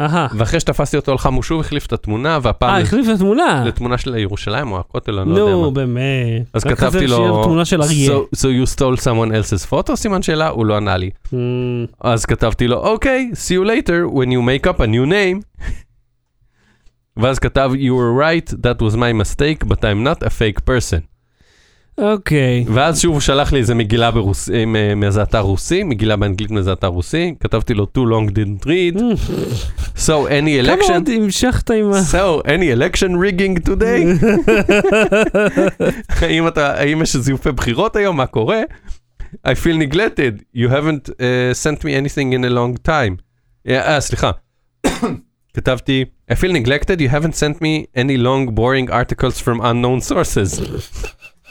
אהה. ואחרי שתפסתי אותו על חם הוא שוב החליף את התמונה, אה, והפעם החליף את התמונה. לתמונה של ירושלים או הכותל, אני לא יודע מה. נו, באמת. אז כתבתי לו, תמונה של אריה. so, so you stole someone else's photo? סימן שאלה, הוא לא ענה לי. Mm, אז כתבתי לו, אוקיי, see you later when you make up a new name. ואז כתב, you were right, that was my mistake, but I'm not a fake person. אוקיי. ואז שוב הוא שלח לי איזה מגילה ברוס... אה, מאיזה אתר רוסי, מגילה באנגלית מאיזה אתר רוסי, כתבתי לו too long didn't read, so any כמה election, עוד המשכת עם ה... so any election rigging today, האם אתה, האם יש זיופי בחירות היום, מה קורה? I feel neglected, you haven't uh, sent me anything in a long time. אה, uh, סליחה. כתבתי, I feel neglected, you haven't sent me any long boring articles from unknown sources.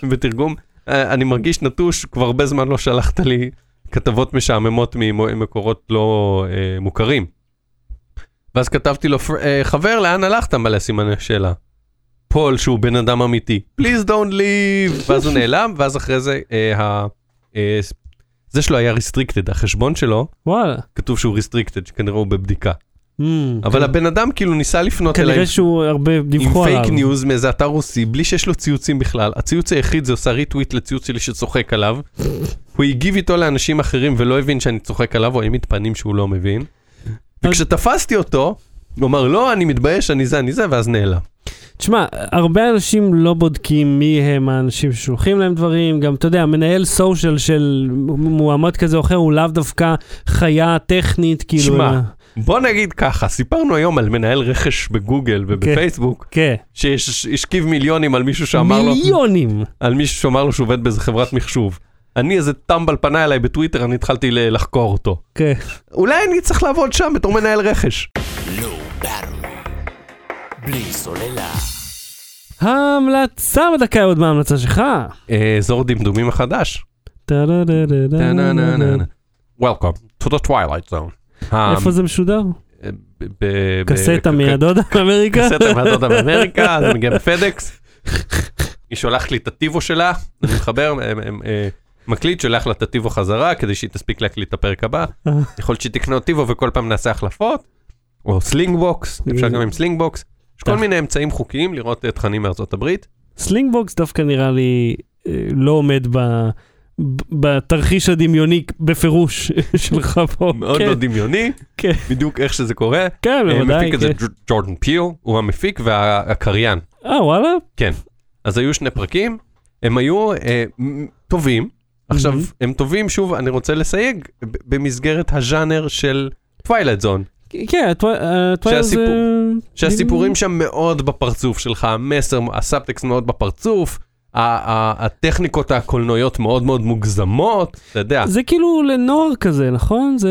בתרגום, אה, אני מרגיש נטוש, כבר הרבה זמן לא שלחת לי כתבות משעממות ממקורות לא אה, מוכרים. ואז כתבתי לו, "פר- אה, חבר, לאן הלכת? מלא סימני שאלה. פול, שהוא בן אדם אמיתי, please don't leave, ואז הוא נעלם, ואז אחרי זה, אה, ה... אה, זה שלו היה restricted, החשבון שלו, וואלה. כתוב שהוא restricted, שכנראה הוא בבדיקה. Mm, אבל כן. הבן אדם כאילו ניסה לפנות אליי כנראה שהוא הרבה עם דיווחו עליו. פייק ניוז מאיזה אתר רוסי, בלי שיש לו ציוצים בכלל. הציוץ היחיד זה עושה ריטוויט לציוץ שלי שצוחק עליו. הוא הגיב איתו לאנשים אחרים ולא הבין שאני צוחק עליו, או העמיד פנים שהוא לא מבין. וכשתפסתי אותו, הוא אמר, לא, אני מתבייש, אני זה, אני זה, ואז נעלם. תשמע, הרבה אנשים לא בודקים מי הם האנשים ששולחים להם דברים, גם, אתה יודע, מנהל סושיאל של מועמד כזה או אחר הוא לאו דווקא חיה טכנית, כאילו... שמע, אלא- בוא נגיד ככה, סיפרנו היום על מנהל רכש בגוגל ובפייסבוק, כן, שהשכיב מיליונים על מישהו שאמר לו, מיליונים. על מישהו שאמר לו שהוא עובד באיזה חברת מחשוב. אני, איזה טמבל פנה אליי בטוויטר, אני התחלתי לחקור אותו. כן. אולי אני צריך לעבוד שם בתור מנהל רכש. Battery. בלי סוללה. ההמלצה בדקה עוד מההמלצה שלך. אה, אזור דמדומים החדש. טה-דה-דה-דה-דה-דה. Welcome to the Twilight Zone. אה, איפה זה משודר? ב- קסטה מהדודה באמריקה? קסטה מהדודה באמריקה, זה מגיע בפדקס. היא שולחת לי את הטיבו שלה, אני מחבר, אה, אה, אה, מקליט, שולח לה את הטיבו חזרה, כדי שהיא תספיק להקליט את הפרק הבא. יכול להיות שהיא תקנה טיבו וכל פעם נעשה החלפות. או סלינג בוקס, אפשר גם עם סלינג בוקס. יש כל. מיני אמצעים חוקיים לראות אה, תכנים מארצות הברית. סלינגבוקס דווקא נראה לי אה, לא עומד ב... בתרחיש הדמיוני בפירוש שלך פה. מאוד כן, לא דמיוני, כן. בדיוק איך שזה קורה. כן, אה, בוודאי. מפיק את זה כן. ג'ורדן פיל, הוא המפיק והקריין. אה, וואלה? אז היו שני פרקים, הם היו אה, טובים. עכשיו. הם טובים, שוב, אני רוצה לסייג, במסגרת הז'אנר של Twilight Zone. כן, ה Twilight זה... שהסיפור- שהסיפורים שם מאוד בפרצוף שלך, המסר, הסאבטקסט מאוד בפרצוף, הטכניקות הקולנועיות מאוד מאוד מוגזמות, אתה יודע. זה כאילו לנוער כזה, נכון? זה...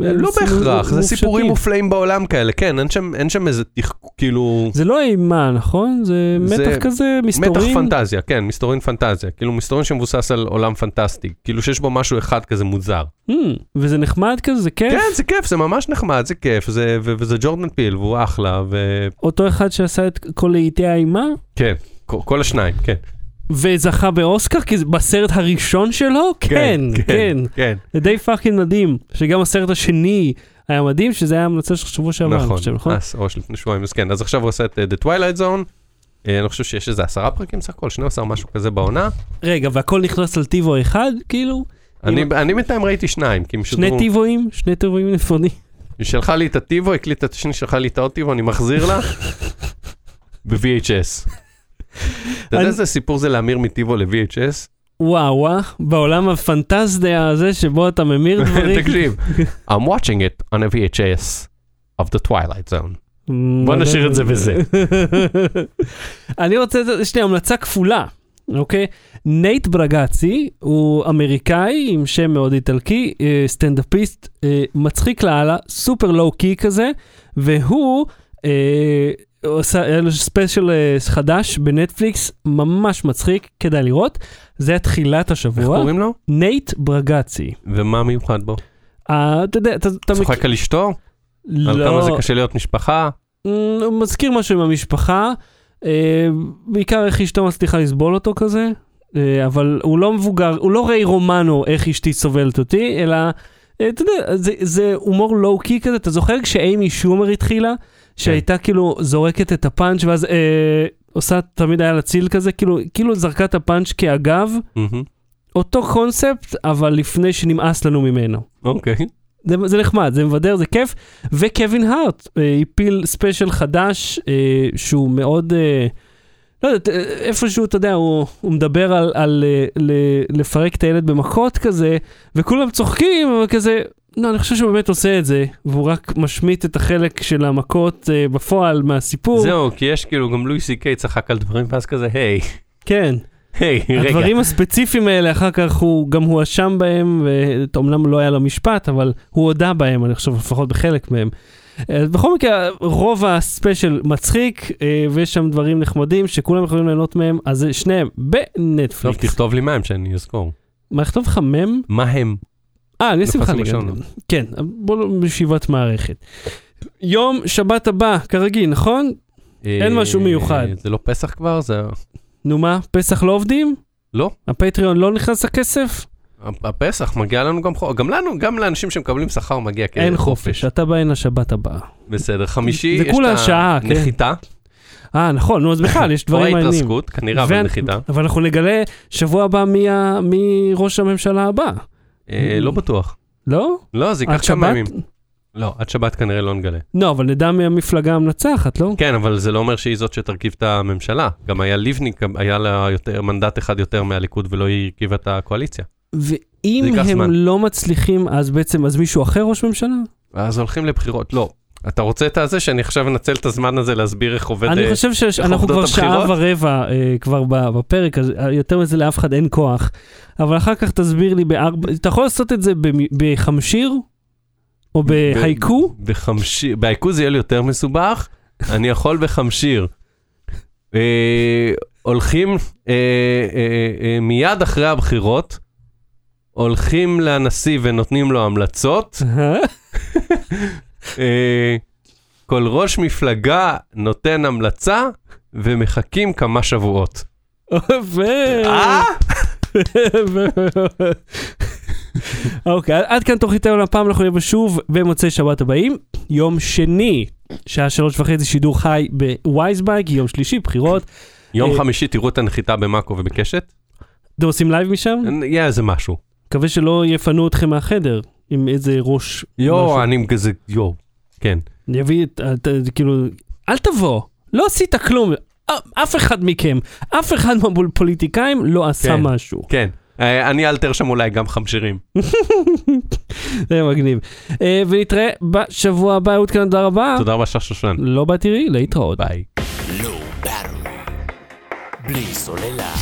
לא בהכרח, זה. סיפורים מופלאים בעולם כאלה, כן, אין שם, איזה. כאילו... זה לא אימה, נכון? זה מתח כזה, מסתורים. מתח פנטזיה, כן, מסתורין פנטזיה, כאילו מסתורין שמבוסס על עולם פנטסטי, כאילו שיש בו משהו אחד כזה מוזר. Hmm, וזה נחמד כזה, זה כיף. כן, זה כיף, זה ממש נחמד, זה כיף, זה, ו- וזה ג'ורדן פיל, והוא אחלה, וכן, אותו אחד שעשה את כל לעיתי האימה, כל, כל השניים, כן. וזכה באוסקר, כי בסרט הראשון שלו? כן, כן. כן, זה די פאקינג מדהים, שגם הסרט השני היה מדהים, שזה היה המלצה של שבוע שעבר, אני נכון, חושב, נכון? אז, או לפני שבועיים, אז כן, אז עכשיו הוא עושה את אה, The Twilight Zone, אה, אני חושב שיש איזה עשרה פרקים סך הכל, 12 משהו כזה בעונה. רגע, והכל נכנס על טיבו אחד, כאילו? אני, אני בינתיים ראיתי שניים, כי הם שני שודרו, טיבואים? שני טיבואים נפרדים. היא שלחה לי את הטיבו, הקליטה את השני, שלחה לי את העוד טיבו, אני מחזיר לה, ב-VHS. אתה יודע איזה סיפור זה להמיר מטיבו ל-VHS? וואו, וואו, בעולם הפנטזיה הזה שבו אתה ממיר דברים. תקשיב, I'm watching it on a VHS of the Twilight Zone. בוא נשאיר את זה בזה. אני רוצה, יש לי המלצה כפולה, אוקיי? נייט ברגצי הוא אמריקאי עם שם מאוד איטלקי, אה, סטנדאפיסט אה, מצחיק לאללה, סופר low key כזה, והוא עשה היה לו ספיישל אה, חדש בנטפליקס, ממש מצחיק, כדאי לראות. זה היה תחילת איך השבוע. קוראים לו? נייט ברגצי. ומה מיוחד בו? אה, אתה יודע, אתה. צוחק על אשתו? על לא. כמה זה קשה להיות משפחה? Mm, הוא מזכיר משהו עם המשפחה, אה, בעיקר איך אשתו מצליחה לסבול אותו כזה, אבל הוא לא מבוגר, הוא לא ריי רומנו איך אשתי סובלת אותי, אלא אתה יודע, זה הומור low-key כזה, אתה זוכר כשאיימי שומר התחילה? שהייתה כאילו זורקת את הפאנץ' ואז אה, עושה, תמיד היה לה ציל כזה, כאילו, כאילו זרקה את הפאנץ' כאגב, מהמם. אותו קונספט, אבל לפני שנמאס לנו ממנו. אוקיי. זה, זה נחמד, זה מבדר, זה כיף. וקווין הארט אה, הפיל ספיישל חדש, אה, שהוא מאוד, אה, לא יודעת, אה, איפשהו, אתה יודע, הוא, הוא מדבר על, על אה, ל, לפרק את הילד במכות כזה, וכולם צוחקים, אבל כזה, לא, אני חושב שהוא באמת עושה את זה, והוא רק משמיט את החלק של המכות אה, בפועל מהסיפור. זהו, כי יש כאילו, גם לואי סי קיי צחק על דברים, ואז כזה, היי, כן. היי, רגע. הדברים הספציפיים האלה, אחר כך הוא גם הואשם בהם, ואומנם לא היה לו משפט, אבל הוא הודה בהם, אני חושב, לפחות בחלק מהם. אה, בכל מקרה, רוב הספיישל מצחיק, אה, ויש שם דברים נחמדים שכולם יכולים ליהנות מהם, אז שניהם טוב, בנטפליקס. תכתוב לי מהם שאני אזכור. מה, לכתוב לך מם? מה הם? אה, אני אשים לך ליגה. כן, בוא לא בישיבת מערכת. יום שבת הבא, כרגיל, נכון? אין משהו אה, מיוחד. זה לא פסח כבר? זה... נו מה, פסח לא עובדים? לא. הפטריון לא נכנס לכסף? הפסח מגיע לנו גם חופש, גם לנו, גם לאנשים שמקבלים שכר מגיע כחופש. אין חופש, אתה בא הנה שבת הבאה. בסדר, חמישי, יש את שעה, כן. הנחיתה, אה, נכון, נו, אז בכלל, יש או דברים מעניינים. ההתרסקות, כנראה, אבל ואנ- נחיתה. אבל אנחנו נגלה שבוע הבא מי ראש הממשלה הבא, לא בטוח. לא? לא, זה ייקח כמה? ימים. לא, עד שבת כנראה לא נגלה. לא, אבל נדע מי המפלגה המנצחת, לא? כן, אבל זה לא אומר שהיא זאת שתרכיב את הממשלה. גם היה לבני, גם היה לה יותר, מנדט אחד יותר מהליכוד ולא היא הרכיבה את הקואליציה. ואם הם זמן. לא מצליחים, אז בעצם, אז מישהו אחר ראש ממשלה? אז הולכים לבחירות. לא. אתה רוצה את הזה שאני עכשיו אנצל את הזמן הזה להסביר איך עובד... אני אה, חושב שאנחנו כבר שעה? ורבע אה, כבר בפרק, אז אה, יותר מזה לאף אחד אין כוח. אבל אחר כך תסביר לי בארבע, אתה יכול לעשות את זה בחמשיר? או בהייקו? בחמשיר, בהייקו זה יהיה לי יותר מסובך, אני יכול בחמשיר. אה, הולכים אה, אה, אה, מיד אחרי הבחירות, הולכים לנשיא ונותנים לו המלצות. אה, כל ראש מפלגה נותן המלצה ומחכים כמה שבועות. ו... אה? אוקיי, עד- כאן תוכנית היום לפעם, אנחנו נהיה שוב במוצאי שבת הבאים. יום שני, שעה שלוש וחצי שידור חי בפייסבוק, יום שלישי, בחירות. יום אה, חמישי תראו את הנחיתה במאקו ובקשת. אתם עושים live משם? יהיה איזה משהו. מקווה שלא יפנו אתכם מהחדר עם איזה ראש. יואו, אני כזה, יואו. כן. אני אביא את, את, את, כאילו, אל תבוא, לא עשית כלום. א- אף אחד מכם, אף אחד מהפוליטיקאים לא עשה כן. משהו. כן. אה, אני אלתר שם אולי גם חמשירים. זה מגניב. אה, ונתראה בשבוע הבא, אהוד כאן, תודה רבה. תודה רבה ששושן. לא באתי לי, להתראות. ביי. Low Battery. בלי סוללה.